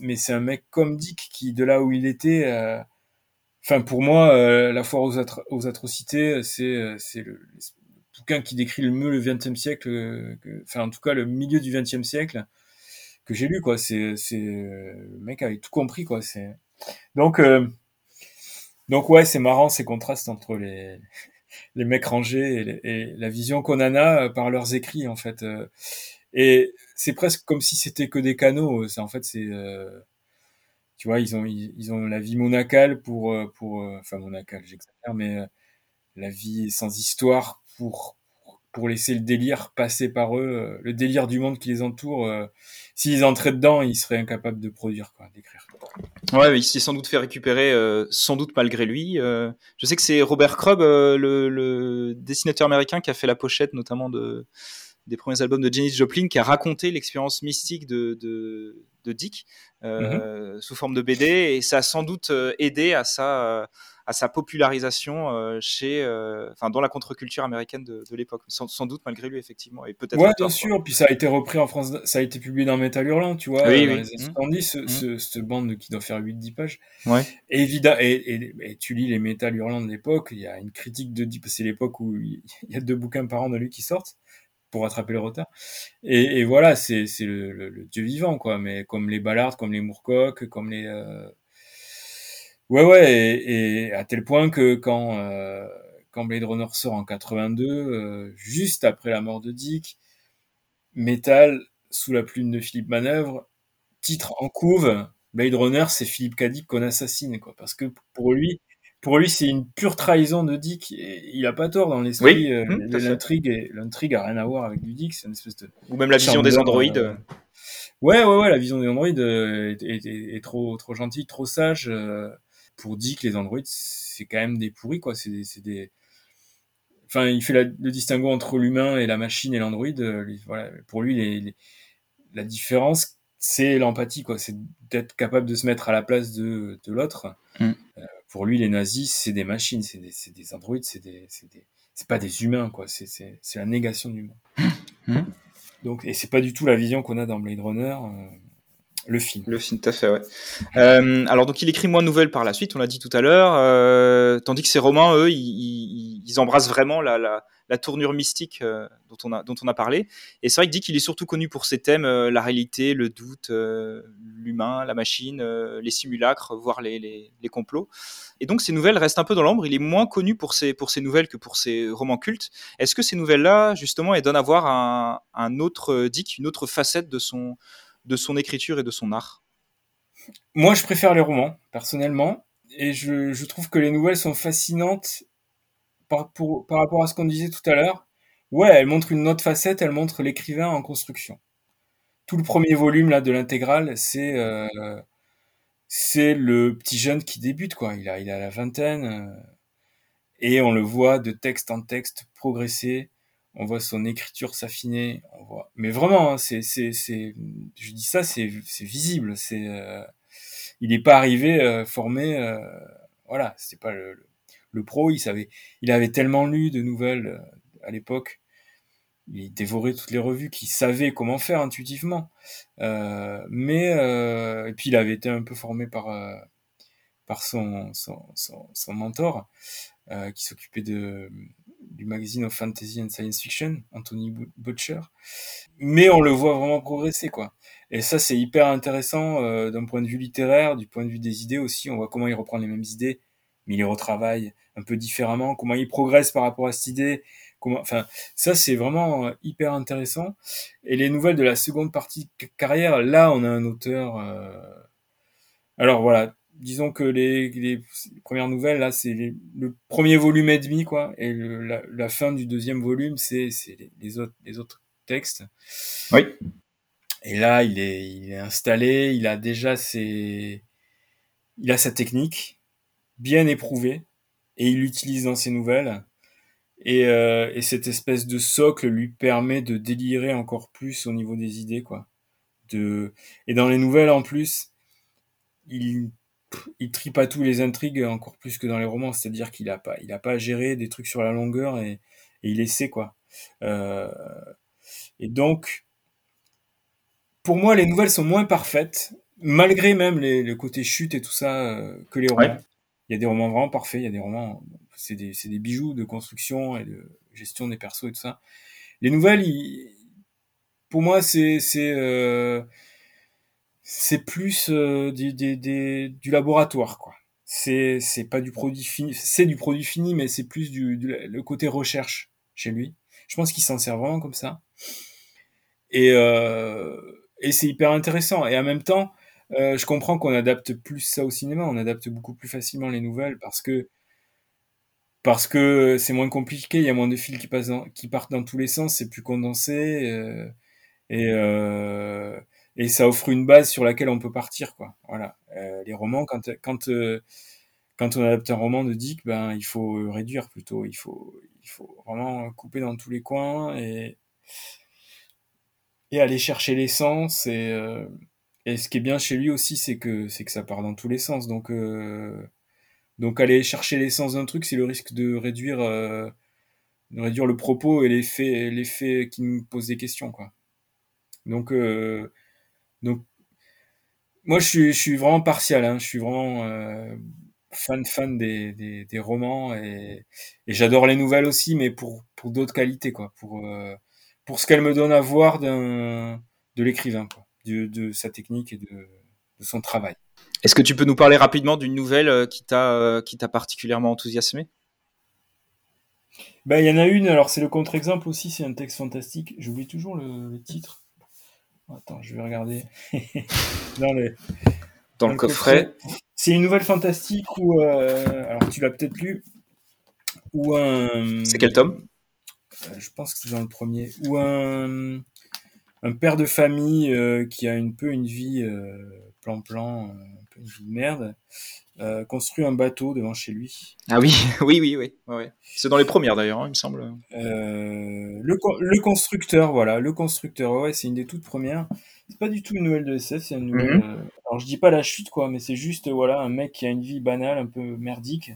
mais c'est un mec comme Dick qui, de là où il était, euh, enfin pour moi, euh, la foire aux, atrocités, c'est c'est le, bouquin qui décrit le mieux le XXe siècle, enfin en tout cas le milieu du XXe siècle que j'ai lu quoi. C'est c'est le mec avait tout compris quoi. Donc donc ouais, c'est marrant ces contrastes entre les les mecs rangés et, la vision qu'on en a euh, par leurs écrits en fait. Euh. Et c'est presque comme si c'était que des canaux. C'est en fait c'est euh, tu vois ils ont ils, ont la vie monacale pour pour enfin monacale j'exagère mais la vie sans histoire pour pour laisser le délire passer par eux, le délire du monde qui les entoure. S'ils entraient dedans, ils seraient incapables de produire, quoi, d'écrire. Ouais, il s'est sans doute fait récupérer, euh, sans doute malgré lui. Euh, je sais que c'est Robert Krug, euh, le, dessinateur américain, qui a fait la pochette notamment de, des premiers albums de Janis Joplin, qui a raconté l'expérience mystique de, de, Dick mm-hmm. sous forme de BD, et ça a sans doute aidé à sa à sa popularisation euh, chez, euh, enfin, dans la contre-culture américaine de, l'époque, sans, doute malgré lui effectivement, et peut-être. Ouais, bien sûr. Puis ça a été repris en France, ça a été publié dans Metal Hurlant, tu vois, oui, dans les années 70, mmh. ce, cette bande qui doit faire 8-10 pages. Ouais. Et, et, et, tu lis les Metal Hurlant de l'époque, il y a une critique de Deep, c'est l'époque où il y a deux bouquins par an de lui qui sortent pour rattraper le retard. Et, voilà, c'est le, le, dieu vivant, quoi. Mais comme les Ballards, comme les Moorcock, comme les euh, Ouais, ouais, et, à tel point que quand, euh, quand Blade Runner sort en 82, euh, juste après la mort de Dick, Metal, sous la plume de Philippe Manœuvre, titre en couve, Blade Runner, c'est Philippe Cadic qu'on assassine, quoi, parce que pour lui, pour lui, c'est une pure trahison de Dick. Et il a pas tort dans l'esprit. Oui, euh, mmh, l'intrigue, l'intrigue a rien à voir avec du Dick. C'est une espèce de. Ou même la vision des androïdes. Euh, ouais, ouais, ouais, la vision des androïdes est, est, est, trop, trop gentille, trop sage pour Dick, les androïdes, c'est quand même des pourris, quoi. C'est des, Enfin, il fait le distinguo entre l'humain et la machine et l'androïde. Euh, voilà, pour lui, la différence, c'est l'empathie, quoi. C'est d'être capable de se mettre à la place de, de l'autre. Mm. Pour lui, les nazis, c'est des machines, c'est des, des, androïdes, c'est des, c'est pas des humains, quoi. C'est la négation de l'humain. Mm. Donc, et c'est pas du tout la vision qu'on a dans Blade Runner. Euh, le film. Le film, tout à fait, ouais. Euh, alors, donc, il écrit moins de nouvelles par la suite, on l'a dit tout à l'heure, euh, tandis que ses romans, eux, ils, ils, embrassent vraiment la, la, la tournure mystique euh, dont, on a, dont on a parlé. Et c'est vrai qu'il dit qu'il est surtout connu pour ses thèmes, euh, la réalité, le doute, euh, l'humain, la machine, les simulacres, voire les, les, les, complots. Et donc, ces nouvelles restent un peu dans l'ombre. Il est moins connu pour ses, pour ses nouvelles que pour ses romans cultes. Est-ce que ces nouvelles-là, justement, elles donnent à voir un, un autre Dick, une autre facette de son de son écriture et de son art? Moi, je préfère les romans, personnellement, et je, trouve que les nouvelles sont fascinantes par, par rapport à ce qu'on disait tout à l'heure. Ouais, elles montrent une autre facette, elles montrent l'écrivain en construction. Tout le premier volume là de l'intégrale, c'est euh, c'est le petit jeune qui débute quoi. Il a il a la vingtaine euh, et on le voit de texte en texte progresser on voit son écriture s'affiner. Mais vraiment, hein, c'est, c'est, c'est, je dis ça, c'est, c'est visible. C'est, euh, il n'est pas arrivé euh, formé, euh, voilà, c'était pas le, le, pro. Il savait, il avait tellement lu de nouvelles euh, à l'époque. Il dévorait toutes les revues, qu'il savait comment faire intuitivement. mais et puis il avait été un peu formé par par son, son, son, mentor, qui s'occupait de, du magazine of Fantasy and Science Fiction, Anthony Butcher. Mais on le voit vraiment progresser, quoi. Et ça, c'est hyper intéressant d'un point de vue littéraire, du point de vue des idées aussi. On voit comment il reprend les mêmes idées, mais il retravaille un peu différemment, comment il progresse par rapport à cette idée, enfin, ça c'est vraiment euh, hyper intéressant. Et les nouvelles de la seconde partie de carrière, là, on a un auteur. Euh, alors voilà, disons que les, premières nouvelles, là, c'est le premier volume et demi, quoi, et la, fin du deuxième volume, c'est les, autres, les autres textes. Oui. Et là, il est, il est installé, il a déjà ses, il a sa technique bien éprouvée et il l'utilise dans ses nouvelles. Et, euh, et, cette espèce de socle lui permet de délirer encore plus au niveau des idées, quoi. De... Et dans les nouvelles, en plus, il, il tous les intrigues encore plus que dans les romans. C'est-à-dire qu'il a pas, il a pas à gérer des trucs sur la longueur et, et il essaie, quoi. Euh... Et donc, pour moi, les nouvelles sont moins parfaites, malgré même les, le côté chute et tout ça, euh, que les romans. Il y a des romans vraiment parfaits, il y a des romans c'est des, des, bijoux de construction et de gestion des persos et tout ça. Les nouvelles, pour moi, c'est c'est euh, c'est plus euh, des, des, du laboratoire quoi. C'est c'est pas du produit fini, c'est du produit fini, mais c'est plus du, le côté recherche chez lui. Je pense qu'il s'en sert vraiment comme ça. Et euh, et c'est hyper intéressant. Et en même temps, euh, je comprends qu'on adapte plus ça au cinéma, on adapte beaucoup plus facilement les nouvelles parce que parce que c'est moins compliqué, il y a moins de fils qui passent qui partent dans tous les sens, c'est plus condensé euh, et euh, et ça offre une base sur laquelle on peut partir quoi. Voilà. Euh, les romans quand quand euh, quand on adapte un roman de Dick, ben il faut réduire plutôt, il faut il faut vraiment couper dans tous les coins et et aller chercher l'essence et et ce qui est bien chez lui aussi c'est que c'est que ça part dans tous les sens donc euh, donc aller chercher l'essence d'un truc, c'est le risque de réduire, euh, de réduire le propos et l'effet, l'effet qui nous pose des questions, quoi. Donc, euh, donc, moi, je suis, je suis vraiment partial. Hein, je suis vraiment euh, fan, fan des, des, des romans et, et j'adore les nouvelles aussi, mais pour, pour d'autres qualités, quoi. Pour, euh, pour ce qu'elle me donne à voir d'un, de l'écrivain, quoi, de, de sa technique et de, de son travail. Est-ce que tu peux nous parler rapidement d'une nouvelle euh, qui t'a euh, qui t'a particulièrement enthousiasmé? Ben il y en a une. Alors c'est le contre-exemple aussi. C'est un texte fantastique. J'oublie toujours le, titre. Attends, je vais regarder. dans, le, dans, le coffret. C'est une nouvelle fantastique où euh, alors tu l'as peut-être lu ou un. C'est quel tome? Je pense que c'est dans le premier. Ou un un père de famille qui a un peu une vie plan-plan une vie de merde, euh, construit un bateau devant chez lui. Ah oui, oui, oui, oui. Ouais. C'est dans les premières d'ailleurs, hein, il me semble. Euh, le, le, constructeur, voilà, le constructeur, ouais, c'est une des toutes premières. C'est pas du tout une nouvelle de SF, c'est une nouvelle. Mhm. Euh, alors je dis pas la chute, quoi, mais c'est juste, voilà, un mec qui a une vie banale, un peu merdique,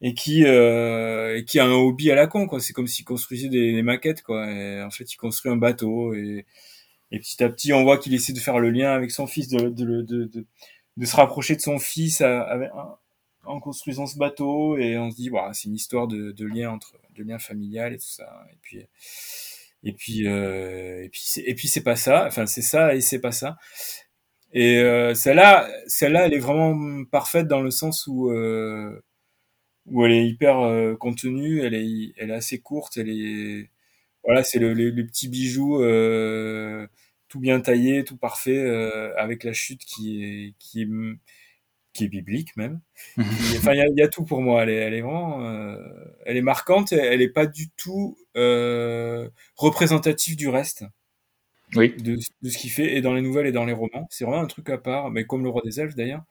et qui, euh, qui a un hobby à la con, quoi. C'est comme s'il construisait des, maquettes, quoi. Et en fait, il construit un bateau et, et petit à petit, on voit qu'il essaie de faire le lien avec son fils, de, de, de, de de se rapprocher de son fils en construisant ce bateau et on se dit voilà c'est une histoire de, de lien entre de lien familial et tout ça et puis et puis euh, et puis et puis c'est pas ça enfin c'est ça et c'est pas ça et euh, celle-là celle-là elle est vraiment parfaite dans le sens où euh, où elle est hyper euh, contenue elle est elle est assez courte elle est voilà c'est le, le, petit bijou euh, tout bien taillé, tout parfait, euh, avec la chute qui est, qui est, qui est biblique même. enfin, il y a, y a, tout pour moi. Elle est, elle est vraiment, euh, elle est marquante. Elle est pas du tout euh, représentative du reste. Oui. De, de ce qu'il fait et dans les nouvelles et dans les romans. C'est vraiment un truc à part, mais comme le roi des elfes d'ailleurs.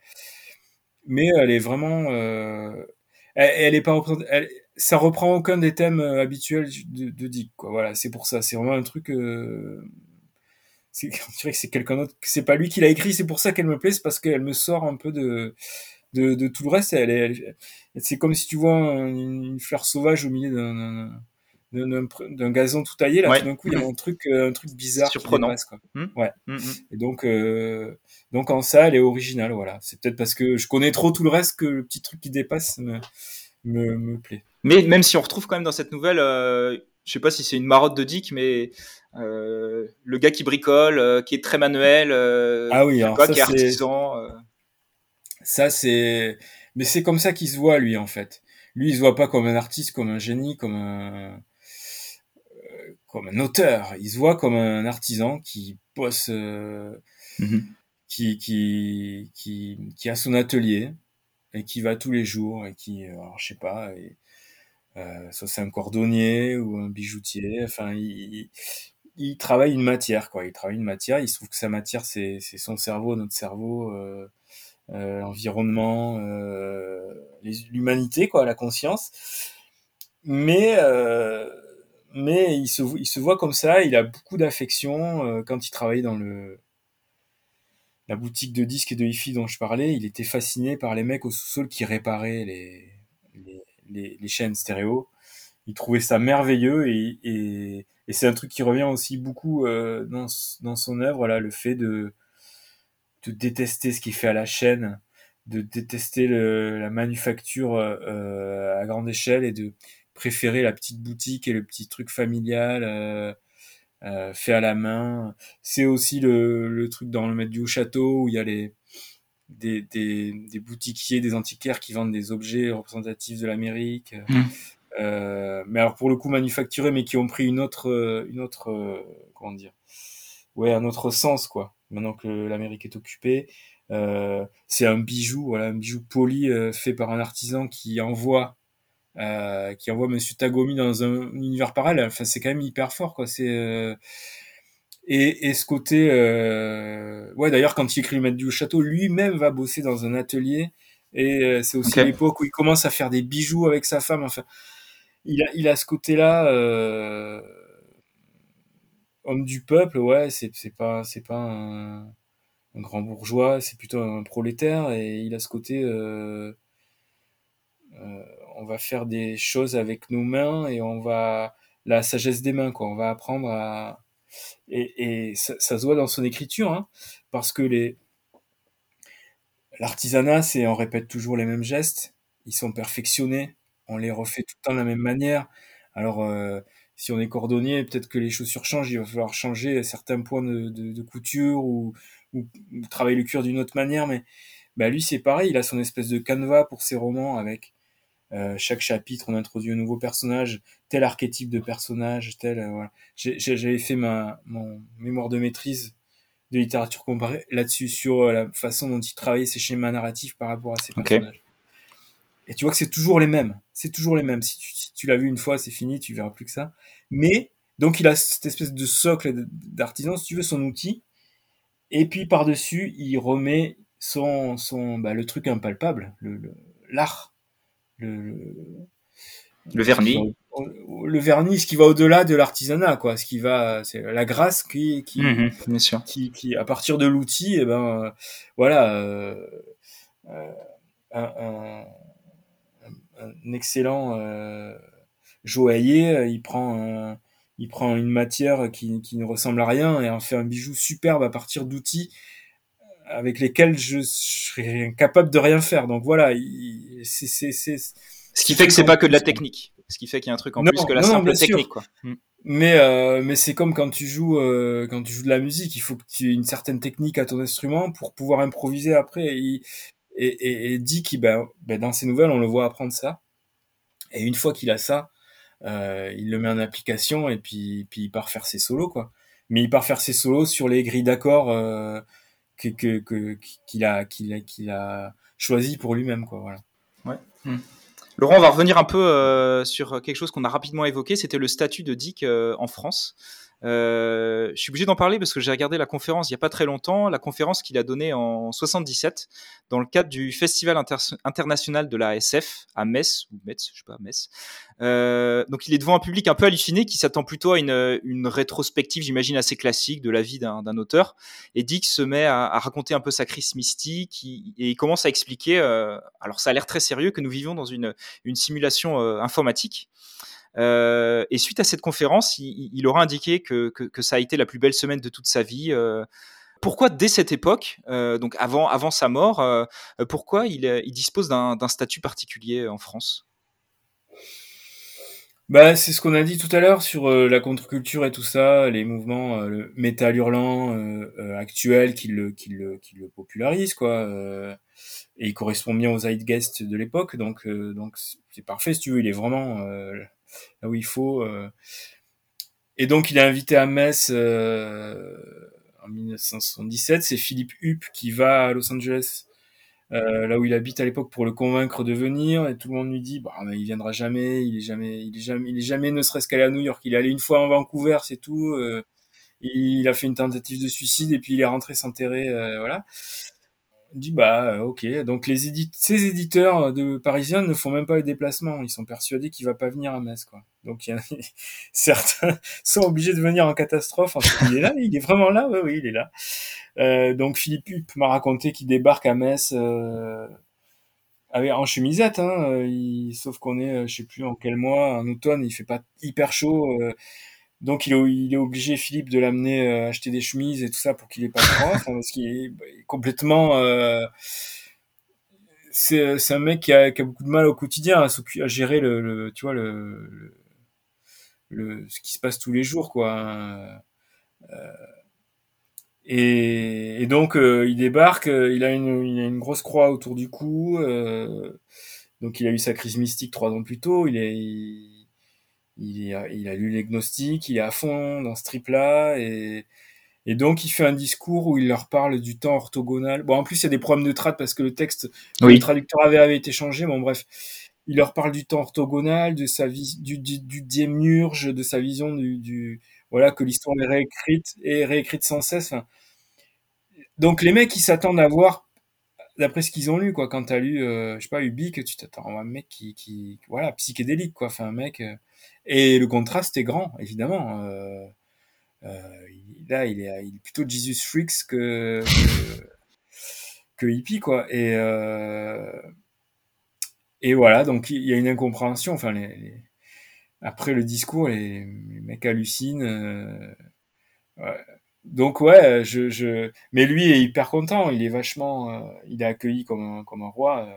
Mais elle est vraiment, euh, elle, elle, est pas elle, ça reprend aucun des thèmes euh, habituels de, de Dick. Quoi. Voilà, c'est pour ça. C'est vraiment un truc. Euh, c'est, on dirait que c'est quelqu'un d'autre, c'est pas lui qui l'a écrit, c'est pour ça qu'elle me plaît, c'est parce qu'elle me sort un peu de, de, de tout le reste. Elle est, c'est comme si tu vois une, fleur sauvage au milieu d'un gazon tout taillé là tout d'un coup il y a un truc un truc bizarre surprenant qui dépasse, quoi. Hmm. ouais Mm, mm. et donc donc en ça elle est originale voilà c'est peut-être parce que je connais trop tout le reste que le petit truc qui dépasse me me, me plaît Mais même si on retrouve quand même dans cette nouvelle, euh, je sais pas si c'est une marotte de Dick, mais euh, le gars qui bricole, euh, qui est très manuel, euh, ah oui alors ça qui est artisan. euh. ça c'est mais c'est comme ça qu'il se voit lui en fait lui il se voit pas comme un artiste comme un génie comme un euh, comme un auteur il se voit comme un artisan qui bosse euh, Mhm. qui, qui, qui, qui a son atelier et qui va tous les jours et qui, euh, alors, je sais pas, et, euh, soit c'est un cordonnier ou un bijoutier, enfin, il, il travaille une matière, quoi. Il travaille une matière, il se trouve que sa matière, c'est, son cerveau, notre cerveau, euh, euh, l'environnement, euh, l'humanité, quoi, la conscience. Mais, euh, mais il se, voit comme ça, il a beaucoup d'affection euh, quand il travaille dans la boutique de disques et de hi-fi dont je parlais, il était fasciné par les mecs au sous-sol qui réparaient les, chaînes stéréo. Il trouvait ça merveilleux et, c'est un truc qui revient aussi beaucoup euh, dans, son œuvre, là, le fait de, détester ce qu'il fait à la chaîne, de détester la manufacture euh, à grande échelle et de préférer la petite boutique et le petit truc familial. Euh, euh, fait à la main. C'est aussi le, le truc dans le maître du château où il y a les des, des, des boutiquiers, des antiquaires qui vendent des objets représentatifs de l'Amérique. Mm. Euh, mais alors pour le coup manufacturés, mais qui ont pris une autre, une autre, euh, comment dire, ouais, un autre sens quoi. Maintenant que l'Amérique est occupée, euh, c'est un bijou, voilà, un bijou poli fait par un artisan qui envoie euh, qui envoie Monsieur Tagomi dans un univers parallèle. Enfin, c'est quand même hyper fort, quoi. C'est euh, et, et ce côté, euh... ouais. D'ailleurs, quand il écrit le maître du château, lui-même va bosser dans un atelier. Et euh, c'est aussi Ok. l'époque où il commence à faire des bijoux avec sa femme. Enfin, il a, il a ce côté-là, euh... homme du peuple. Ouais, c'est c'est pas c'est pas un, un grand bourgeois, c'est plutôt un prolétaire. Et il a ce côté. Euh... euh, on va faire des choses avec nos mains et on va la sagesse des mains quoi. On va apprendre à et, ça, se voit dans son écriture hein, parce que les l'artisanat c'est on répète toujours les mêmes gestes. Ils sont perfectionnés. On les refait tout le temps de la même manière. Alors euh, si on est cordonnier peut-être que les chaussures changent. Il va falloir changer certains points de, couture ou, ou, ou travailler le cuir d'une autre manière. Mais bah lui c'est pareil. Il a son espèce de canevas pour ses romans avec euh, chaque chapitre, on introduit un nouveau personnage, tel archétype de personnage, tel. euh, voilà. J'avais fait ma mon mémoire de maîtrise de littérature comparée là-dessus sur euh, la façon dont il travaillait ses schémas narratifs par rapport à ses personnages. Et tu vois que c'est toujours les mêmes. C'est toujours les mêmes. Si tu, si tu l'as vu une fois, c'est fini, tu verras plus que ça. Mais donc il a cette espèce de socle d'artisan, si tu veux, son outil. Et puis par-dessus, il remet son, son bah, le truc impalpable, le- le- l'art. Le, le, vernis. le vernis, ce qui va au-delà de l'artisanat, quoi. Ce qui va, c'est la grâce qui, qui, Mhm, bien sûr. qui, qui, à partir de l'outil, eh ben, euh, voilà, euh, euh, un, un, un- excellent joaillier, il prend, un- il prend une matière qui, qui ne ressemble à rien et en fait un bijou superbe à partir d'outils avec lesquels je serais incapable de rien faire. Donc voilà, il- c'est, c'est, c'est, Ce qui fait que c'est pas que de la technique. Ce qui fait qu'il y a un truc en Non, plus que la non, simple sûr. technique, quoi. Mm. Mais euh, mais c'est comme quand tu joues euh, quand tu joues de la musique, il faut que tu aies une certaine technique à ton instrument pour pouvoir improviser après. Et et, et, et dit qu'il ben, ben dans ses nouvelles on le voit apprendre ça. Et une fois qu'il a ça, euh, il le met en application et puis puis il part faire ses solos quoi. Mais il part faire ses solos sur les grilles d'accords euh, que qu'il a qu'il a qu'il a choisi pour lui-même quoi. Voilà. Laurent, on va revenir un peu euh, sur quelque chose qu'on a rapidement évoqué, c'était le statut de Dick euh, en France. Euh, je suis obligé d'en parler parce que j'ai regardé la conférence il n'y a pas très longtemps, la conférence qu'il a donnée en 77 dans le cadre du Festival inter- international de la SF à Metz ou Metz, je sais pas Metz. Euh, donc il est devant un public un peu halluciné qui s'attend plutôt à une, une rétrospective, j'imagine assez classique de la vie d'un auteur. Et Dick se met à, à raconter un peu sa crise mystique et il commence à expliquer. euh, alors ça a l'air très sérieux que nous vivons dans une une simulation euh, et suite à cette conférence, il, aura indiqué que, ça a été la plus belle semaine de toute sa vie. pourquoi dès cette époque, donc avant, avant sa mort, pourquoi il, dispose d'un statut particulier en France? Bah, c'est ce qu'on a dit tout à l'heure sur euh, la contre-culture et tout ça, les mouvements, euh, le métal hurlant euh, actuel qui le, qui, le, qui le popularise, quoi. et il correspond bien aux zeitgeist de l'époque, donc donc c'est parfait si tu veux. Il est vraiment là où il faut. Et donc il est invité à Metz en 1977. C'est Philippe Hupp qui va à Los Angeles euh, là où il habite à l'époque pour le convaincre de venir. Et tout le monde lui dit bah mais il viendra jamais. Il est jamais il est jamais il est jamais ne serait-ce qu'allé à New York. Il est allé une fois en Vancouver c'est tout euh, il a fait une tentative de suicide et puis il est rentré s'enterrer euh, voilà on dit bah ok. Donc les éditeurs ces éditeurs de parisiens ne font même pas le déplacement ils sont persuadés qu'il va pas venir à Metz quoi. Donc y a, certains sont obligés de venir en catastrophe. Il est là il est vraiment là. Oui oui il est là. Euh, donc Philippe Hupp m'a raconté qu'il débarque à Metz euh, en chemisette, hein, euh, sauf qu'on est, euh, je sais plus en quel mois, en automne, il fait pas hyper chaud. Donc il est, obligé, Philippe, de l'amener acheter des chemises et tout ça pour qu'il ait pas froid, parce qu'il est, bah, complètement... c'est un mec qui a, beaucoup de mal au quotidien à, à gérer le, le, tu vois le, ce qui se passe tous les jours quoi hein. euh, et, donc euh, il débarque, euh, il a, une, grosse croix autour du cou. Euh, donc il a eu sa crise mystique trois ans plus tôt. Il est, il, a, il a lu les gnostiques, il est à fond dans ce trip-là. Et, et donc il fait un discours où il leur parle du temps orthogonal. Bon, en plus il y a des problèmes de trad parce que le texte, oui. le traducteur avait, avait été changé. Bon, bref, il leur parle du temps orthogonal, de sa vie, du, du, du démiurge, de sa vision du, du voilà que l'histoire est réécrite et réécrite sans cesse. Enfin, donc les mecs ils s'attendent à voir d'après ce qu'ils ont lu quoi. Quand t'as lu euh, je sais pas Ubik tu t'attends à un mec qui, qui voilà psychédélique quoi. Enfin un mec euh, et le contraste est grand évidemment. Euh, euh là il est, plutôt Jesus Freaks que que, hippie quoi. Et euh, et voilà donc il y a une incompréhension. Enfin après le discours les, les mecs hallucinent ouais donc ouais, je, je, mais lui est hyper content. Il est vachement, euh, il est accueilli comme un, comme un roi.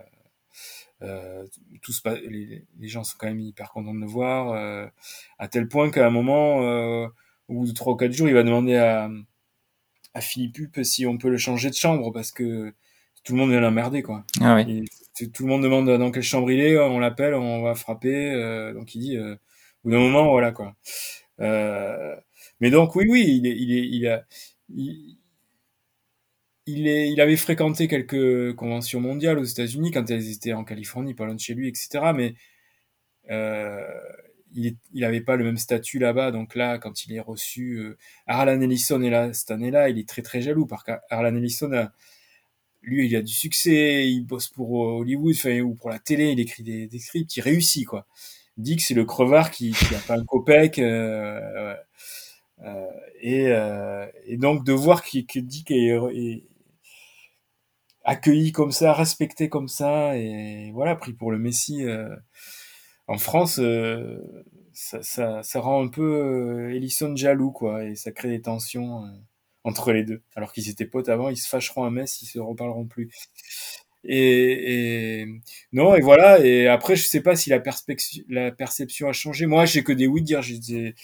Euh, euh tous, les, les, gens sont quand même hyper contents de le voir, euh, à tel point qu'à un moment, euh, au bout de trois ou quatre jours, il va demander à, à Philippe Hupp si on peut le changer de chambre parce que tout le monde vient l'emmerder quoi. Ah oui. tout le monde demande dans quelle chambre il est, on l'appelle, on va frapper. donc il dit, au bout d'un moment, voilà quoi. Euh, mais donc oui, oui, il, est, il, a, il, est, il avait fréquenté quelques conventions mondiales aux États-Unis quand elles étaient en Californie, pas loin de chez lui, etc. Mais euh, il n'avait pas le même statut là-bas. Donc là, quand il est reçu, euh, Harlan Ellison est là cette année-là, il est très très jaloux parce qu'Harlan Ellison, lui, il a du succès, il bosse pour Hollywood, ou pour la télé, il écrit des, scripts, il réussit quoi. Que c'est le crevard qui, qui a pas un copec. Euh, euh, et, euh, et, donc de voir qu'il qu dit qu'il est, accueilli comme ça, respecté comme ça, et voilà, pris pour le Messie euh, en France, euh, ça, rend un peu Ellison jaloux, quoi, et ça crée des tensions entre les deux. Alors qu'ils étaient potes avant, ils se fâcheront à Metz, ils se reparleront plus. Et, non, et voilà. Et après, je sais pas si la, perception a changé. Moi, j'ai que des oui dire. J'ai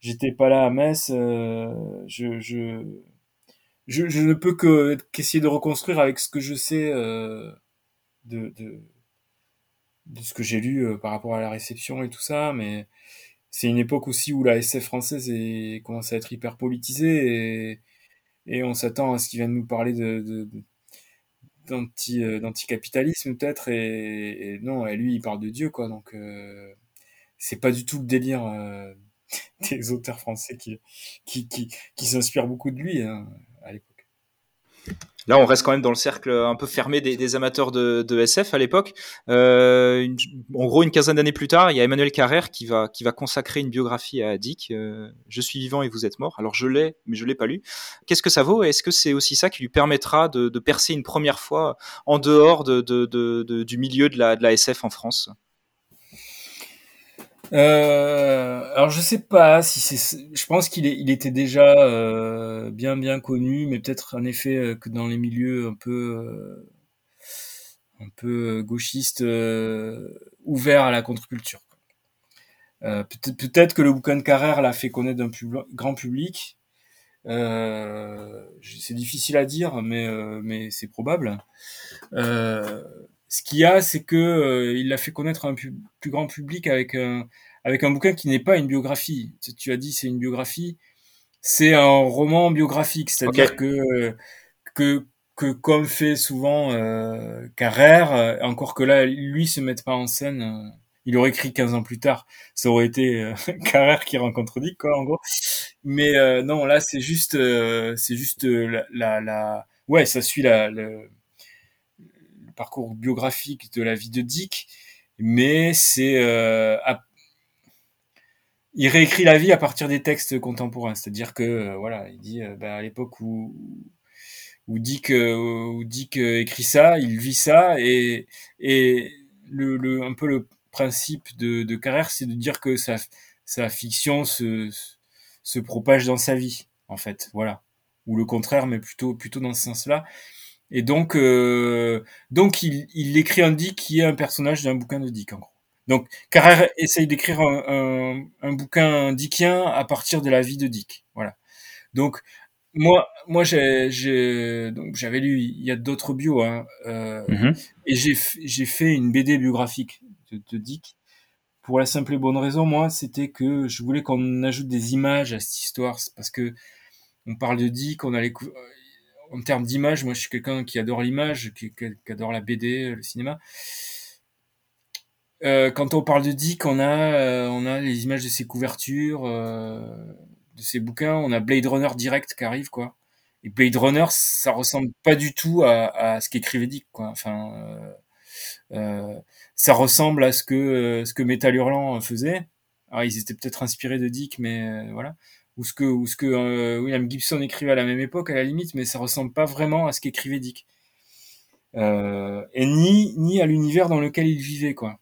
j'étais pas là à Metz. Euh, je, je, je, je, ne peux que qu'essayer de reconstruire avec ce que je sais euh, de, de, de, ce que j'ai lu euh, par rapport à la réception et tout ça. Mais c'est une époque aussi où la SF française est, commence à être hyper politisée et, et on s'attend à ce qu'il vienne nous parler de, de, d'anti d'anticapitalisme peut-être et, et, non et lui il parle de Dieu quoi donc euh, c'est pas du tout le délire euh, des auteurs français qui, qui, qui, s'inspirent beaucoup de lui hein, à l'époque. Là, on reste quand même dans le cercle un peu fermé des, amateurs de, SF à l'époque. Euh, en gros, une quinzaine d'années plus tard, il y a Emmanuel Carrère qui va, qui va consacrer une biographie à Dick. Euh, je suis vivant et vous êtes mort. Alors, je l'ai, mais je l'ai pas lu. Qu'est-ce que ça vaut? Est-ce que c'est aussi ça qui lui permettra de, percer une première fois en dehors de, du milieu de la SF en France? Euh, alors je sais pas si c'est. Je pense qu'il il était déjà euh, bien bien connu, mais peut-être en effet euh, que dans les milieux un peu un peu gauchistes ouverts à la contre-culture. peut-être peut-être que le bouquin de Carrère l'a fait connaître d'un grand public. c'est difficile à dire, mais mais c'est probable. Euh, ce qu'il y a, c'est que euh, il l'a fait connaître à un plus, grand public avec un, avec un bouquin qui n'est pas une biographie. Tu, as dit c'est une biographie, c'est un roman biographique, c'est-à-dire que, que que comme fait souvent euh, Carrère, euh, encore que là, lui se mette pas en scène, euh, il aurait écrit 15 ans plus tard, ça aurait été Carrère qui rencontre Dick, quoi, en gros. Mais non, là, c'est juste, c'est juste la, la, la, ouais, ça suit la, le, parcours biographique de la vie de Dick, mais c'est euh, il réécrit la vie à partir des textes contemporains, c'est-à-dire que euh, voilà, il dit euh, bah, à l'époque où où Dick où Dick écrit ça, il vit ça et et un peu le principe de, de Carrère, c'est de dire que sa sa fiction se se propage dans sa vie en fait, voilà, ou le contraire, mais plutôt plutôt dans ce sens-là. Et donc, euh, donc il, il écrit un Dick qui est un personnage d'un bouquin de Dick, en gros. Donc, Carrère essaye d'écrire un, un, un, bouquin dickien à partir de la vie de Dick. Voilà. Donc, moi, moi, j'ai, donc j'avais lu, il y a d'autres bios, hein, euh, mm-hmm. et j'ai, j'ai fait une BD biographique de, de, Dick. Pour la simple et bonne raison, moi, c'était que je voulais qu'on ajoute des images à cette histoire, parce que on parle de Dick, on a les, en termes d'image, moi je suis quelqu'un qui adore l'image, qui, adore la BD, le cinéma. Euh, quand on parle de Dick, on a, euh, on a les images de ses couvertures, euh, de ses bouquins. On a Blade Runner direct qui arrive, quoi. Et Blade Runner, ça ressemble pas du tout à, ce qu'écrivait Dick, quoi. Enfin, ça ressemble à ce que ce que Metal Hurlant faisait. Alors ils étaient peut-être inspirés de Dick, mais voilà ou ce que, euh, William Gibson écrivait à la même époque, à la limite, mais ça ressemble pas vraiment à ce qu'écrivait Dick. Euh, et ni, à l'univers dans lequel il vivait, quoi.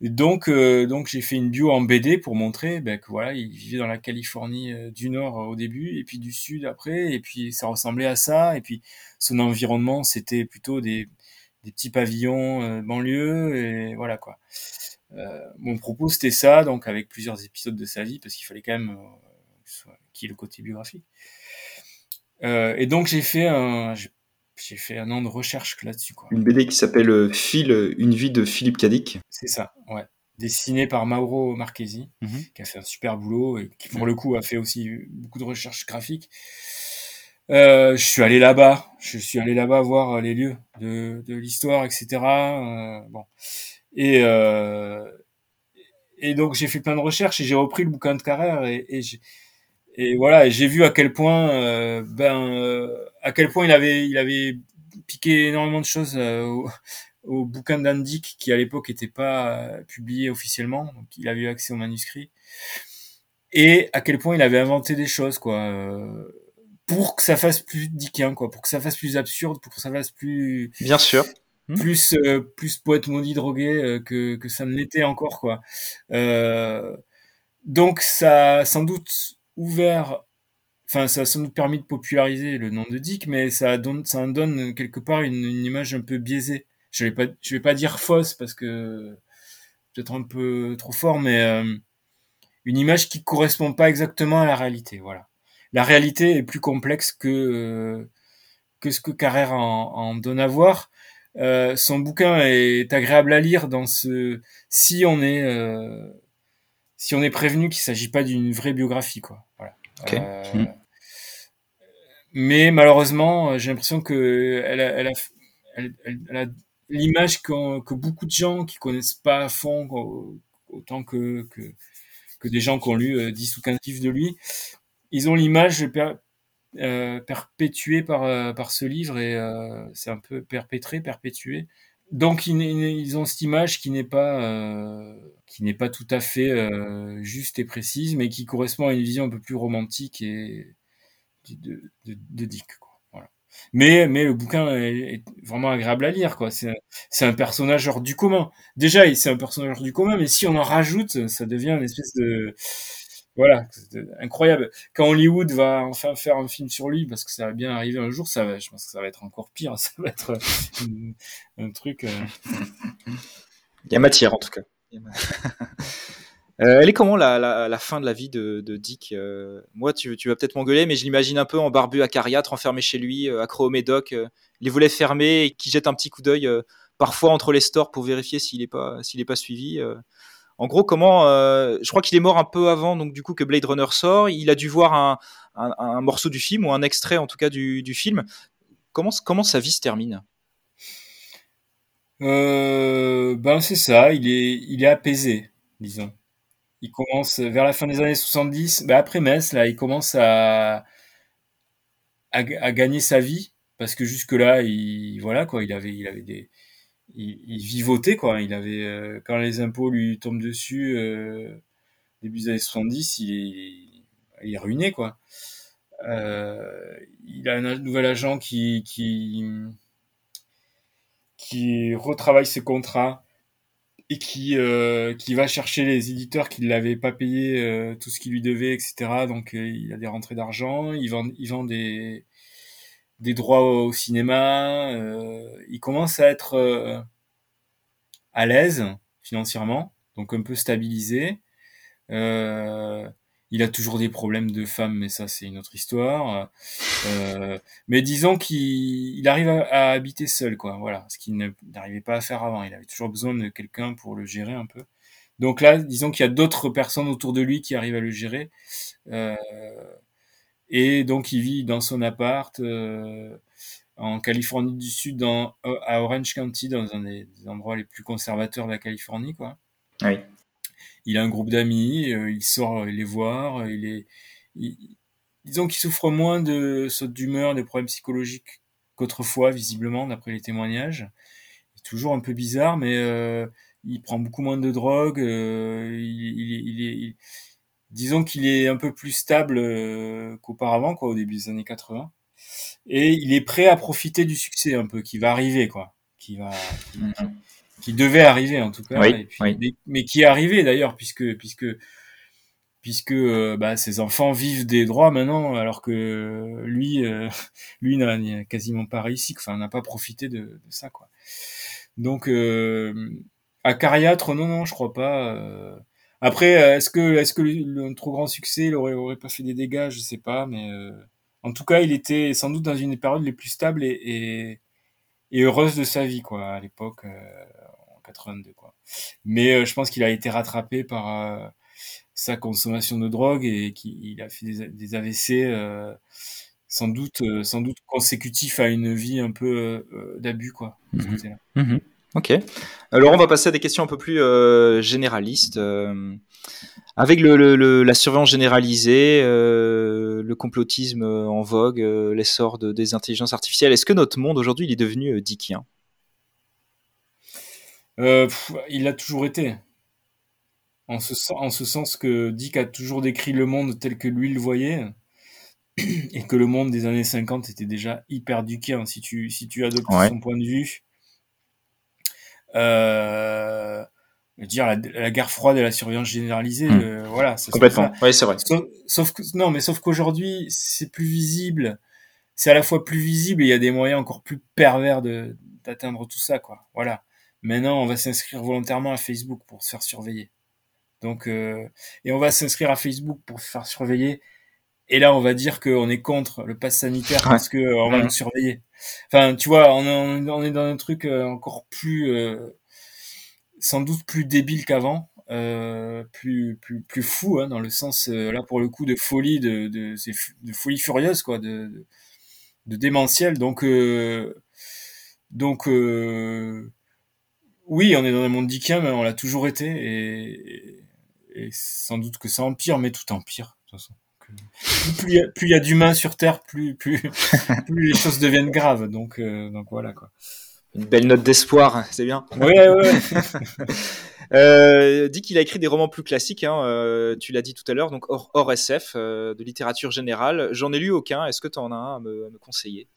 Donc, euh, donc j'ai fait une bio en BD pour montrer ben, voilà, il vivait dans la Californie du Nord au début, et puis du Sud après, et puis ça ressemblait à ça, et puis son environnement, c'était plutôt des, des petits pavillons banlieue, et voilà quoi. Euh, mon propos c'était ça, donc avec plusieurs épisodes de sa vie, parce qu'il fallait quand même euh, qu'il y ait le côté biographique. Euh, et donc j'ai fait un, j'ai fait un an de recherche là-dessus. Quoi. Une BD qui s'appelle Phil, une vie de Philippe Cadic. C'est ça, ouais. Dessiné par Mauro Marchesi, mhm. qui a fait un super boulot et qui pour le coup a fait aussi beaucoup de recherches graphiques. Euh, je suis allé là-bas, je suis allé là-bas voir les lieux de, de l'histoire, etc. Euh, bon, et, euh, et donc j'ai fait plein de recherches et j'ai repris le bouquin de Carrère et, et, et voilà, j'ai vu à quel point, euh, ben, euh, à quel point il avait, il avait piqué énormément de choses euh, au, au, bouquin d'Andic qui à l'époque n'était pas publié officiellement, donc il avait eu accès au manuscrit. Et à quel point il avait inventé des choses quoi pour que ça fasse plus dickien quoi, pour que ça fasse plus absurde, pour que ça fasse plus bien sûr Hmm. plus euh, plus poète maudit drogué euh, que, que ça ne l'était encore quoi. Euh, donc ça a sans doute ouvert, enfin ça a sans doute permis de populariser le nom de Dick, mais ça donne ça en donne quelque part une, une, image un peu biaisée. Je vais pas je vais pas dire fausse parce que peut-être un peu trop fort, mais euh, une image qui correspond pas exactement à la réalité. Voilà. La réalité est plus complexe que que ce que Carrère en, en donne à voir. Euh, son bouquin est agréable à lire dans ce si on est euh, si on est prévenu qu'il s'agit pas d'une vraie biographie quoi. Voilà. Euh, hmm. Mais malheureusement, j'ai l'impression que elle a, elle a, elle, a l'image que, que, beaucoup de gens qui connaissent pas à fond autant que, que, que des gens qui ont lu 10 ou 15 livres de lui, ils ont l'image euh, perpétué par, euh, par ce livre et euh, c'est un peu perpétré, perpétué. Donc ils, ont cette image qui n'est pas qui n'est pas tout à fait juste et précise, mais qui correspond à une vision un peu plus romantique et de, de, de Dick. Quoi. Voilà. Mais, mais le bouquin est, vraiment agréable à lire, quoi. C'est, c'est un personnage hors du commun. Déjà, c'est un personnage hors du commun, mais si on en rajoute, ça devient une espèce de, voilà, incroyable. Quand Hollywood va enfin faire un film sur lui, parce que ça va bien arriver un jour, ça va, je pense que ça va être encore pire. Ça va être un, truc. Euh. Il y a matière, en tout cas. Euh, elle est comment la, la, fin de la vie de, Dick euh, Moi, tu, tu vas peut-être m'engueuler, mais je l'imagine un peu en barbu à cariatre, enfermé chez lui, euh, accro au médoc, les volets fermés, et qui jette un petit coup d'œil parfois entre les stores pour vérifier s'il n'est pas, s'il est pas suivi. En gros, comment Je crois qu'il est mort un peu avant, donc du coup que Blade Runner sort. Il a dû voir un, morceau du film ou un extrait, en tout cas du, film. Comment, sa vie se termine? Ben c'est ça. Il est, apaisé, disons. Il commence vers la fin des années 70, bah après Metz, là, il commence à, gagner sa vie parce que jusque là, il voilà quoi, il avait des, il, vivotait quoi. Il avait euh, quand les impôts lui tombent dessus euh, début des années 70, il est, il ruiné quoi. Euh, il a un nouvel agent qui qui qui retravaille ses contrats et qui euh, qui va chercher les éditeurs qui ne l'avaient pas payé tout ce qu'il lui devait, etc. Donc il a des rentrées d'argent, il vend il vend des des droits au cinéma, il commence à être à l'aise financièrement, donc un peu stabilisé. Euh, il a toujours des problèmes de femmes, mais ça c'est une autre histoire. Euh, mais disons qu'il arrive à, habiter seul, quoi. Voilà, ce qu'il n'arrivait pas à faire avant. Il avait toujours besoin de quelqu'un pour le gérer un peu. Donc là, disons qu'il y a d'autres personnes autour de lui qui arrivent à le gérer. Euh, et donc il vit dans son appart euh, en Californie du Sud, dans, à Orange County, dans un des, des endroits les plus conservateurs de la Californie, quoi. Oui il a un groupe d'amis, euh, il sort les voir, euh, il est, disons qu'il souffre moins de sautes d'humeur, de problèmes psychologiques qu'autrefois, visiblement, d'après les témoignages. Il est toujours un peu bizarre, mais euh, il prend beaucoup moins de drogue. il, est, disons qu'il est un peu plus stable qu'auparavant, quoi, au début des années 80. Et il est prêt à profiter du succès un peu qui va arriver, quoi, qui va, mm-hmm qui devait arriver en tout cas, mais, qui est arrivé d'ailleurs puisque puisque puisque euh, bah, ses enfants vivent des droits maintenant alors que lui euh, lui n'a quasiment pas réussi, enfin n'a pas profité de, de, ça quoi. Donc euh, à Cariatre non non je crois pas. Après est-ce que est-ce que le, trop grand succès il aurait aurait pas fait des dégâts? Je sais pas mais en tout cas il était sans doute dans une des périodes les plus stables et, et, et heureuse de sa vie quoi à l'époque quoi. Mais euh, je pense qu'il a été rattrapé par euh, sa consommation de drogue et qu'il a fait des, AVC euh, sans doute sans doute consécutif à une vie un peu d'abus quoi. Ok. Alors on va passer à des questions un peu plus généralistes. avec le, la surveillance généralisée, le complotisme en vogue, l'essor de, des intelligences artificielles, est-ce que notre monde aujourd'hui il est devenu dickien euh, il a toujours été. En ce, en ce sens que Dick a toujours décrit le monde tel que lui le voyait, et que le monde des années 50 était déjà hyper duquin, si tu, si tu adoptes son point de vue. Euh, dire la, guerre froide et la surveillance généralisée, hmm. euh, voilà. Complètement. Oui, c'est vrai. Sauf, que, non, mais sauf qu'aujourd'hui, c'est plus visible. C'est à la fois plus visible et il y a des moyens encore plus pervers de d'atteindre tout ça, quoi. Voilà. Maintenant, on va s'inscrire volontairement à Facebook pour se faire surveiller. Donc, euh, et on va s'inscrire à Facebook pour se faire surveiller. Et là, on va dire qu'on est contre le pass sanitaire parce que on va nous surveiller. Enfin, tu vois, on, est dans un truc euh, encore plus, sans doute plus débile qu'avant, plus plus plus fou hein, dans le sens là pour le coup de folie, de de, de folie furieuse quoi, de de, démentiel. Donc donc oui, on est dans un monde dickien, mais on l'a toujours été, et, sans doute que ça empire, mais tout empire, de toute façon. Plus il y a, d'humains sur Terre, plus, plus, les choses deviennent graves. Donc, euh, donc voilà quoi. Une belle note d'espoir, c'est bien. Oui, oui. euh, dit qu'il a écrit des romans plus classiques, hein, euh, tu l'as dit tout à l'heure, donc hors, SF, euh, de littérature générale. J'en ai lu aucun. Est-ce que tu en as un à me conseiller?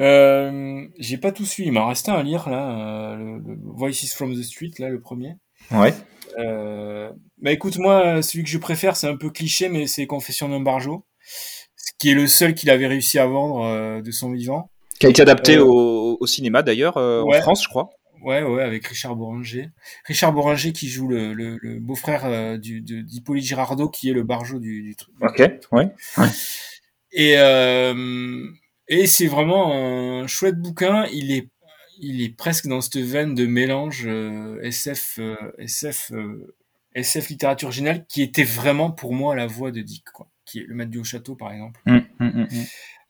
Euh, j'ai pas tout suivi, il m'en restait un à lire là, le, Voices from the Street là, le premier. Ouais. Euh, bah écoute, moi, celui que je préfère, c'est un peu cliché, mais c'est Confession d'un barjo, ce qui est le seul qu'il avait réussi à vendre de son vivant. Qui a été adapté au, au, cinéma d'ailleurs en France, je crois. Ouais, ouais, avec Richard Boranger. Richard Boranger qui joue le, le, le beau-frère euh, d'Hippolyte Girardot, qui est le barjo du, du truc. Ok, ouais. Et, euh, et c'est vraiment un chouette bouquin. Il est, il est presque dans cette veine de mélange euh, SF, euh, SF, euh, SF littérature générale, qui était vraiment pour moi la voix de Dick, quoi. Qui est le maître du château, par exemple. Hum, hum,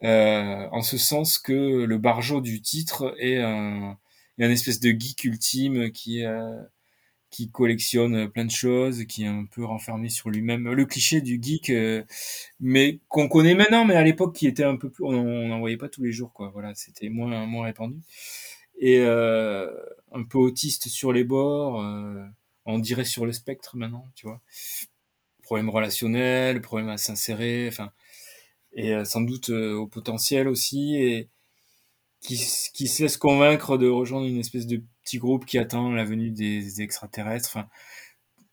hum, en ce sens que le barjo du titre est un a une espèce de geek ultime qui euh, qui collectionne plein de choses, qui est un peu renfermé sur lui-même. Le cliché du geek, euh, mais qu'on connaît maintenant, mais à l'époque qui était un peu plus, on n'en voyait pas tous les jours, quoi. Voilà, c'était moins moins répandu et euh, un peu autiste sur les bords. Euh, on dirait sur le spectre maintenant, tu vois. Problème relationnel, problème à s'insérer, enfin, et sans doute au potentiel aussi. Et, qui, qui se laisse convaincre de rejoindre une espèce de petit groupe qui attend la venue des extraterrestres. Enfin,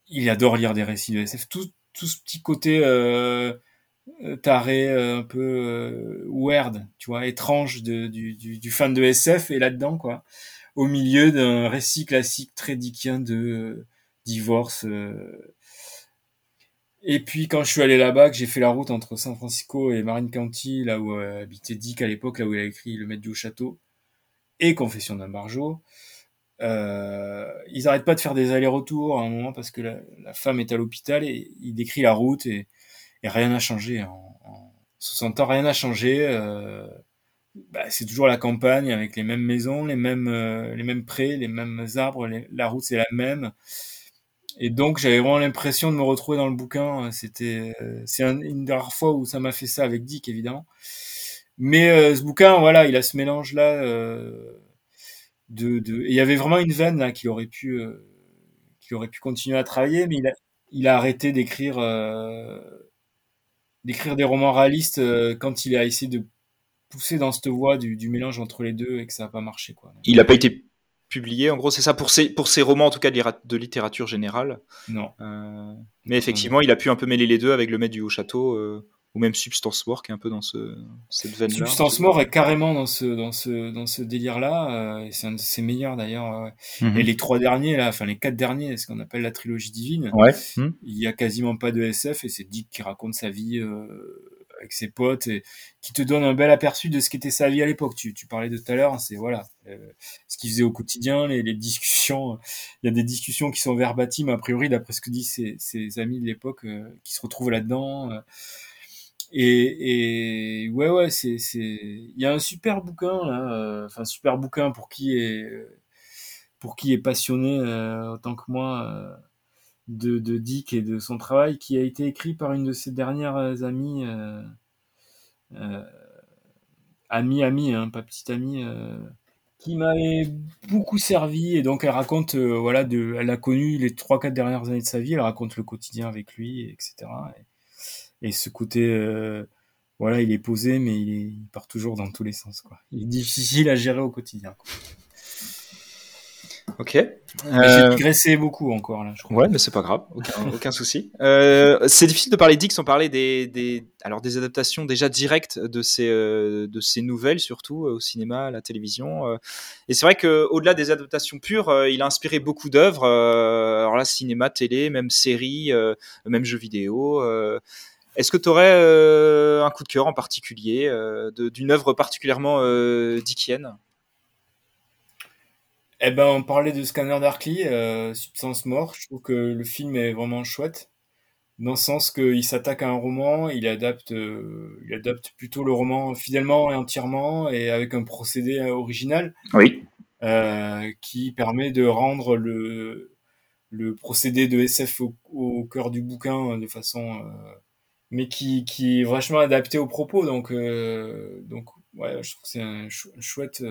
il adore lire des récits de SF. Tout, tout ce petit côté euh, euh taré, euh, un peu euh, weird, tu vois, étrange de, du, du, du, fan de SF est là-dedans, quoi. Au milieu d'un récit classique très dickien de divorce, et puis quand je suis allé là-bas, que j'ai fait la route entre San Francisco et Marin County, là où euh, habitait Dick à l'époque, là où il a écrit Le Maître du Château et Confession d'un barjo, euh, ils n'arrêtent pas de faire des allers-retours à un moment parce que la, femme est à l'hôpital et il décrit la route et, rien n'a changé. En, en 60 ans, rien n'a changé. Euh, bah, c'est toujours la campagne avec les mêmes maisons, les mêmes, euh, les mêmes prés, les mêmes arbres, la route c'est la même. Et donc j'avais vraiment l'impression de me retrouver dans le bouquin. C'était euh, c'est une des rares fois où ça m'a fait ça avec Dick évidemment. Mais euh, ce bouquin, voilà, il a ce mélange là euh, de, de... il y avait vraiment une veine là qui aurait pu euh, qui aurait pu continuer à travailler, mais il a il a arrêté d'écrire d'écrire des romans réalistes quand il a essayé de pousser dans cette voie du, du mélange entre les deux et que ça n'a pas marché quoi. Il n'a pas été publié. En gros, c'est ça pour ses, pour ses romans, en tout cas de littérature générale. Non. Euh, mais effectivement, il a pu un peu mêler les deux avec le maître du haut château, euh, ou même Substance Mort, qui est un peu dans ce, cette veine-là. Substance Mort est carrément dans ce, dans ce, dans ce délire-là. Euh, c'est un de ses meilleurs d'ailleurs. Mhm. Et les trois derniers, là, enfin les quatre derniers, ce qu'on appelle la trilogie divine. Ouais. Il y a quasiment pas de SF et c'est Dick qui raconte sa vie avec ses potes et qui te donne un bel aperçu de ce qu'était sa vie à l'époque. Tu, tu parlais de tout à l'heure, c'est voilà euh, ce qu'il faisait au quotidien, les, les discussions. Il y a des discussions qui sont verbatimes a priori d'après ce que disent ses, ses amis de l'époque euh, qui se retrouvent là-dedans. Euh. et, et ouais ouais c'est c'est il y a un super bouquin là, enfin super bouquin pour qui est pour qui est passionné autant que moi de, de, Dick et de son travail qui a été écrit par une de ses dernières amies, euh, euh, amie, amie, hein, pas petite amie, euh, qui m'avait beaucoup servi. Et donc elle raconte, euh, voilà, de, elle a connu les trois quatre dernières années de sa vie, elle raconte le quotidien avec lui, etc. Et, et ce côté, euh, voilà, il est posé, mais il, est, il, part toujours dans tous les sens. Quoi. Il est difficile à gérer au quotidien. Quoi. Ok. J'ai euh, digressé beaucoup encore là. Je crois. Ouais, mais c'est pas grave, aucun, aucun souci. Euh, c'est difficile de parler d'X sans parler des, des, alors des adaptations déjà directes de ces de ces nouvelles, surtout au cinéma, à la télévision. Et c'est vrai que au-delà des adaptations pures, il a inspiré beaucoup d'œuvres. alors là, cinéma, télé, même séries, même jeux vidéo. Est-ce que tu aurais un coup de cœur en particulier d'une œuvre particulièrement dickienne? Eh ben, on parlait de Scanner Darkly, euh, Substance Mort. Je trouve que le film est vraiment chouette, dans le sens qu'il s'attaque à un roman, il adapte, euh, il adapte plutôt le roman fidèlement et entièrement, et avec un procédé euh, original. Oui. Euh, qui permet de rendre le, le procédé de SF au, au cœur du bouquin de façon, euh, mais qui, qui est vachement adapté au propos. Donc, euh, donc, ouais, je trouve que c'est un, chouette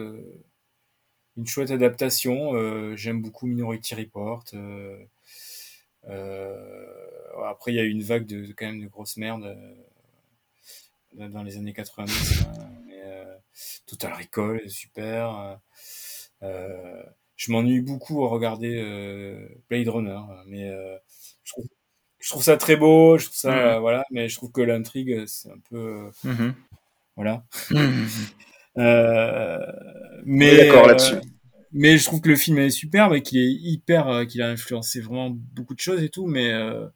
une chouette adaptation. Euh, j'aime beaucoup Minority Report. Euh, euh, après, il y a eu une vague de, quand même de grosses merdes dans les années 90. Hein, mais, Total Recall, super. je m'ennuie beaucoup à regarder Blade Runner, mais je trouve, je, trouve, ça très beau, je trouve ça, mhm. voilà, mais je trouve que l'intrigue, c'est un peu, mhm. voilà. Mhm. mais d'accord là-dessus mais je trouve que le film est superbe et qu'il est hyper, euh, qu'il a influencé vraiment beaucoup de choses et tout, mais euh,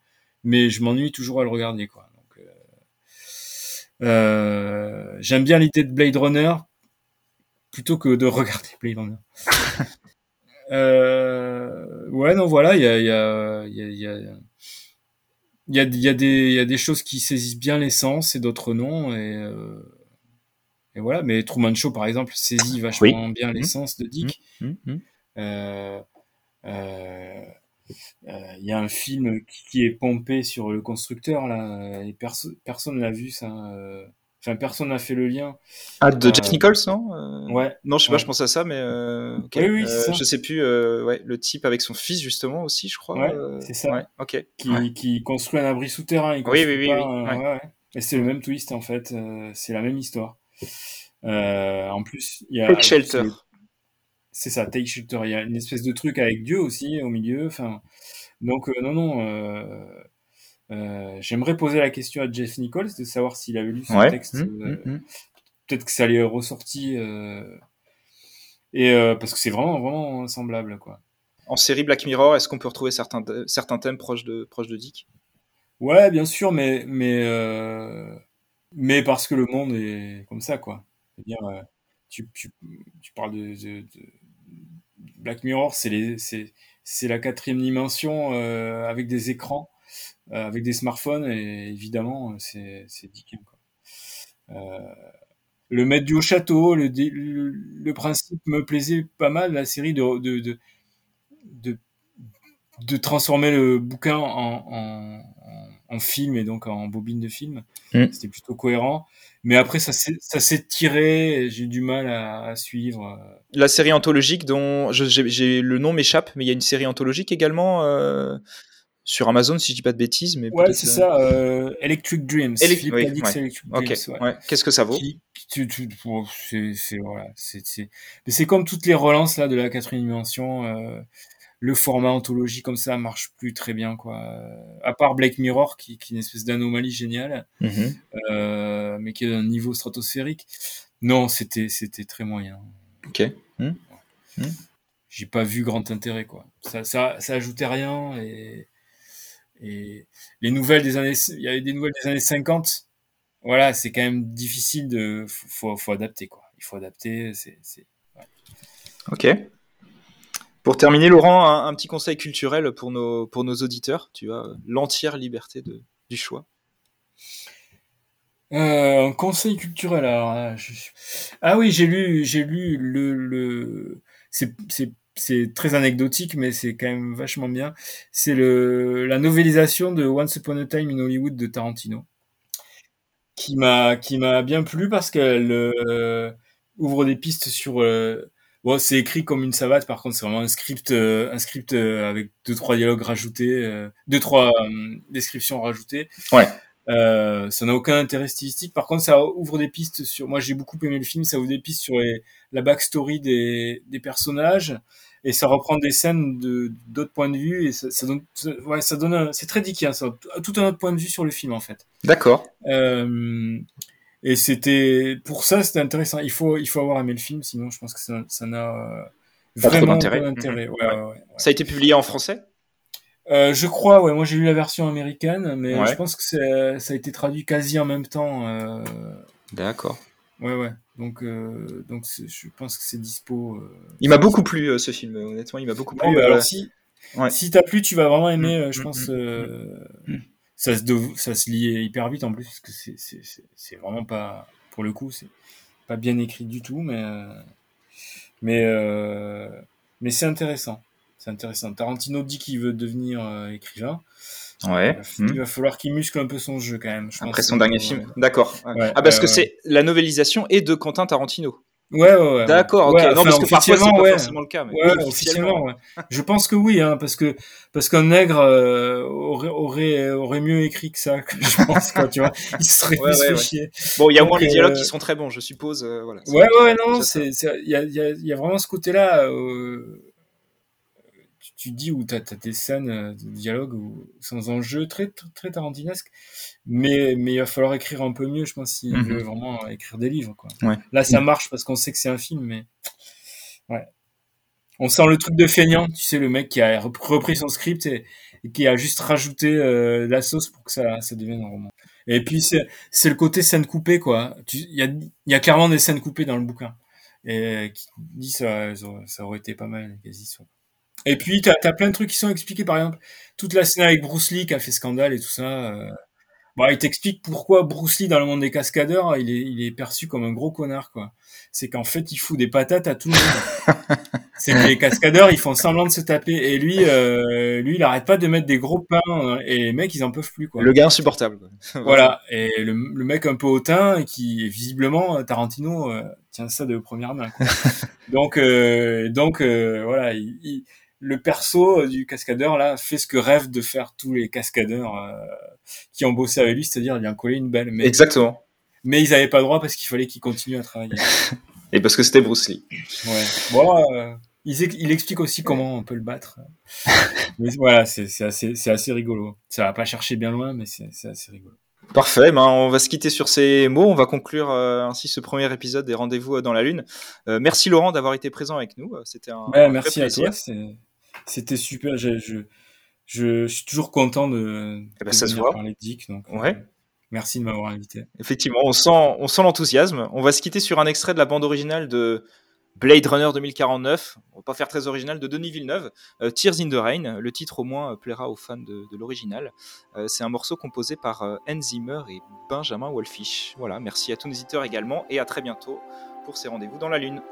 mais je m'ennuie toujours à le regarder quoi. Donc, euh, euh j'aime bien l'idée de Blade Runner plutôt que de regarder Blade Runner. euh, ouais non voilà, il y a y a y a il y a, y a des il y a des choses qui saisissent bien l'essence et d'autres non et euh, et voilà, mais Truman Show, par exemple, saisit vachement bien mmh. l'essence de Dick. Mmh. Mmh. Euh, euh, euh, il y a un film qui, est pompé sur le constructeur là, et personne l'a vu ça. Enfin, personne n'a fait le lien. Ah, de Jack Nichols, non Ouais. Non, je sais pas, je pense à ça, mais oui, oui, ça. je sais plus. ouais, le type avec son fils justement aussi, je crois. Ouais, c'est ça. Ouais, ok. Qui, qui, construit un abri souterrain. Oui, oui, oui, oui. Et c'est le même twist en fait. c'est la même histoire. Euh, en plus, il y a. Take Shelter. C'est ça, Take Shelter. Il y a une espèce de truc avec Dieu aussi au milieu. Enfin, donc, euh, non, non. Euh, euh, J'aimerais poser la question à Jeff Nichols de savoir s'il avait lu ce texte. Mmh, mmh, mmh. Peut-être que ça lui est ressorti. et parce que c'est vraiment, vraiment semblable, quoi. En série Black Mirror, est-ce qu'on peut retrouver certains, certains thèmes proches de, proches de Dick? Ouais, bien sûr, mais, mais, mais parce que le monde est comme ça, quoi. dire euh, tu, tu, tu, parles de, de, Black Mirror, c'est c'est la quatrième dimension euh, avec des écrans, euh, avec des smartphones, et évidemment, c'est Dickens. Euh, le maître du haut château, le, le, principe me plaisait pas mal, la série de, de, de, de, de transformer le bouquin en, en, en film et donc en bobine de film. Mm. C'était plutôt cohérent. Mais après, ça s'est tiré, j'ai du mal à, suivre. La série anthologique dont j'ai le nom m'échappe, mais il y a une série anthologique également euh, sur Amazon, si je dis pas de bêtises. Mais ouais, c'est ça, euh, Electric Dreams. Electric Dreams. Qu'est-ce que ça vaut C'est comme toutes les relances là de la quatrième dimension. Euh, le format anthologie comme ça marche plus très bien quoi. À part Black Mirror qui, qui est une espèce d'anomalie géniale, mhm. euh, mais qui est d'un niveau stratosphérique. Non, c'était c'était très moyen. Ok. Hmm. Hmm. J'ai pas vu grand intérêt quoi. Ça ça ça ajoutait rien et et les nouvelles des années il y avait des nouvelles des années 50. Voilà, c'est quand même difficile de faut faut adapter quoi. Il faut adapter, c'est Ok. Pour terminer, Laurent, un, petit conseil culturel pour nos, pour nos auditeurs. Tu as l'entière liberté de, du choix. Euh, un conseil culturel, alors. Ah oui, j'ai lu, j'ai lu le, le... c'est très anecdotique, mais c'est quand même vachement bien. C'est le la novélisation de Once Upon a Time in Hollywood de Tarantino, qui m'a qui m'a bien plu parce qu'elle euh, ouvre des pistes sur euh, Bon, c'est écrit comme une savate, par contre, c'est vraiment un script, euh, un script avec deux trois dialogues rajoutés, deux trois descriptions rajoutées. Ouais. Ça n'a aucun intérêt stylistique. Par contre, ça ouvre des pistes sur. Moi, j'ai beaucoup aimé le film. Ça ouvre des pistes sur la backstory des, des personnages et ça reprend des scènes de d'autres points de vue et ça, ça donne. Ouais, ça donne. C'est très dicky, hein, ça, tout un autre point de vue sur le film en fait. D'accord. Euh, et c'était pour ça c'était intéressant. Il faut il faut avoir aimé le film, sinon je pense que ça ça n'a vraiment pas d'intérêt. Ouais, ouais. Ouais, ça a été publié en français? Euh, Je crois, ouais. Moi j'ai lu la version américaine, mais je pense que ça a été traduit quasi en même temps. Euh... D'accord. Ouais, ouais. Donc, euh, donc je pense que c'est dispo. Euh, il m'a beaucoup plu euh, ce film, honnêtement, il m'a beaucoup plu. alors si, si t'as plu, tu vas vraiment aimer, mm, je mm, pense. Mm, ça se, ça se lit hyper vite en plus, parce que c'est vraiment pas, pour le coup, c'est pas bien écrit du tout, mais, mais, mais c'est intéressant. C'est intéressant. Tarantino dit qu'il veut devenir euh, écrivain. Ouais. Il va hmm. falloir qu'il muscle un peu son jeu quand même. Après son dernier film. D'accord. ah, parce que c'est la novélisation est de Quentin Tarantino. Ouais, ouais, ouais. D'accord, ok. Ouais, non, enfin, parce que parfois, c'est pas officiellement, ouais. forcément le cas. Mais Ouais, oui, officiellement, ouais. Je pense que oui, hein, parce que parce qu'un nègre euh, aurait, aurait aurait mieux écrit que ça, que je pense, quoi, tu vois. Il se serait Ouais, plus ouais, fait ouais. chier. Bon, il y a au moins les dialogues euh, qui sont très bons, je suppose. euh, voilà. Ouais, ouais, non, il y a il y a y a vraiment ce côté-là. Euh, tu, tu dis où t'as as des scènes euh, de dialogue où, sans enjeu très très, tarantinesque, mais mais il va falloir écrire un peu mieux, je pense, s'il Mhm. veut vraiment écrire des livres, quoi. Ouais. Là, ça marche parce qu'on sait que c'est un film, mais ouais. On sent le truc de feignant, tu sais, le mec qui a rep- repris son script et, et qui a juste rajouté euh, la sauce pour que ça, ça devienne un roman. Et puis, c'est le côté scène coupée, quoi. Tu- Il y a, y a clairement des scènes coupées dans le bouquin. Et qui dit ça, ça aurait- été pas mal, quasi. Et puis, t'as as plein de trucs qui sont expliqués, par exemple, toute la scène avec Bruce Lee qui a fait scandale et tout ça. euh, Bon, il t'explique pourquoi Bruce Lee, dans le monde des cascadeurs, il est, il est perçu comme un gros connard, quoi. C'est qu'en fait, il fout des patates à tout le monde. C'est que les cascadeurs, ils font semblant de se taper. Et lui, euh, lui, il arrête pas de mettre des gros pains. euh, Et les mecs, ils en peuvent plus, quoi. Le gars insupportable. quoi. Voilà. Et le, le mec un peu hautain, qui, visiblement, Tarantino euh, tient ça de première main, quoi. donc, euh, donc euh, voilà. il- il- le perso du cascadeur, là, fait ce que rêvent de faire tous les cascadeurs euh, qui ont bossé avec lui, c'est-à-dire lui en coller une belle. Mais, Exactement. mais ils avaient pas le droit parce qu'il fallait qu'ils continuent à travailler. Et parce que c'était Bruce Lee. Ouais. Bon, euh, il, ex- il explique aussi comment on peut le battre. Mais voilà, c'est assez, rigolo. Ça va pas chercher bien loin, mais c'est assez rigolo. Parfait, ben on va se quitter sur ces mots. On va conclure euh, ainsi ce premier épisode des Rendez-vous dans la Lune. Euh, merci Laurent d'avoir été présent avec nous. Euh, C'était un, Ouais, un merci à toi. C'était super. Je, je, je, suis toujours content de, Eh ben, de ça se voit. parler de Dick. Donc, euh, Ouais. merci de m'avoir invité. Effectivement, on sent, on sent l'enthousiasme. On va se quitter sur un extrait de la bande originale de Blade Runner 2049. On va pas faire très original de Denis Villeneuve. euh, Tears in the Rain. Le titre au moins euh, plaira aux fans de, de l'original. Euh, C'est un morceau composé par Hans Zimmer et Benjamin Wolfish. Voilà, merci à tous nos éditeurs également et à très bientôt pour ces rendez-vous dans la Lune.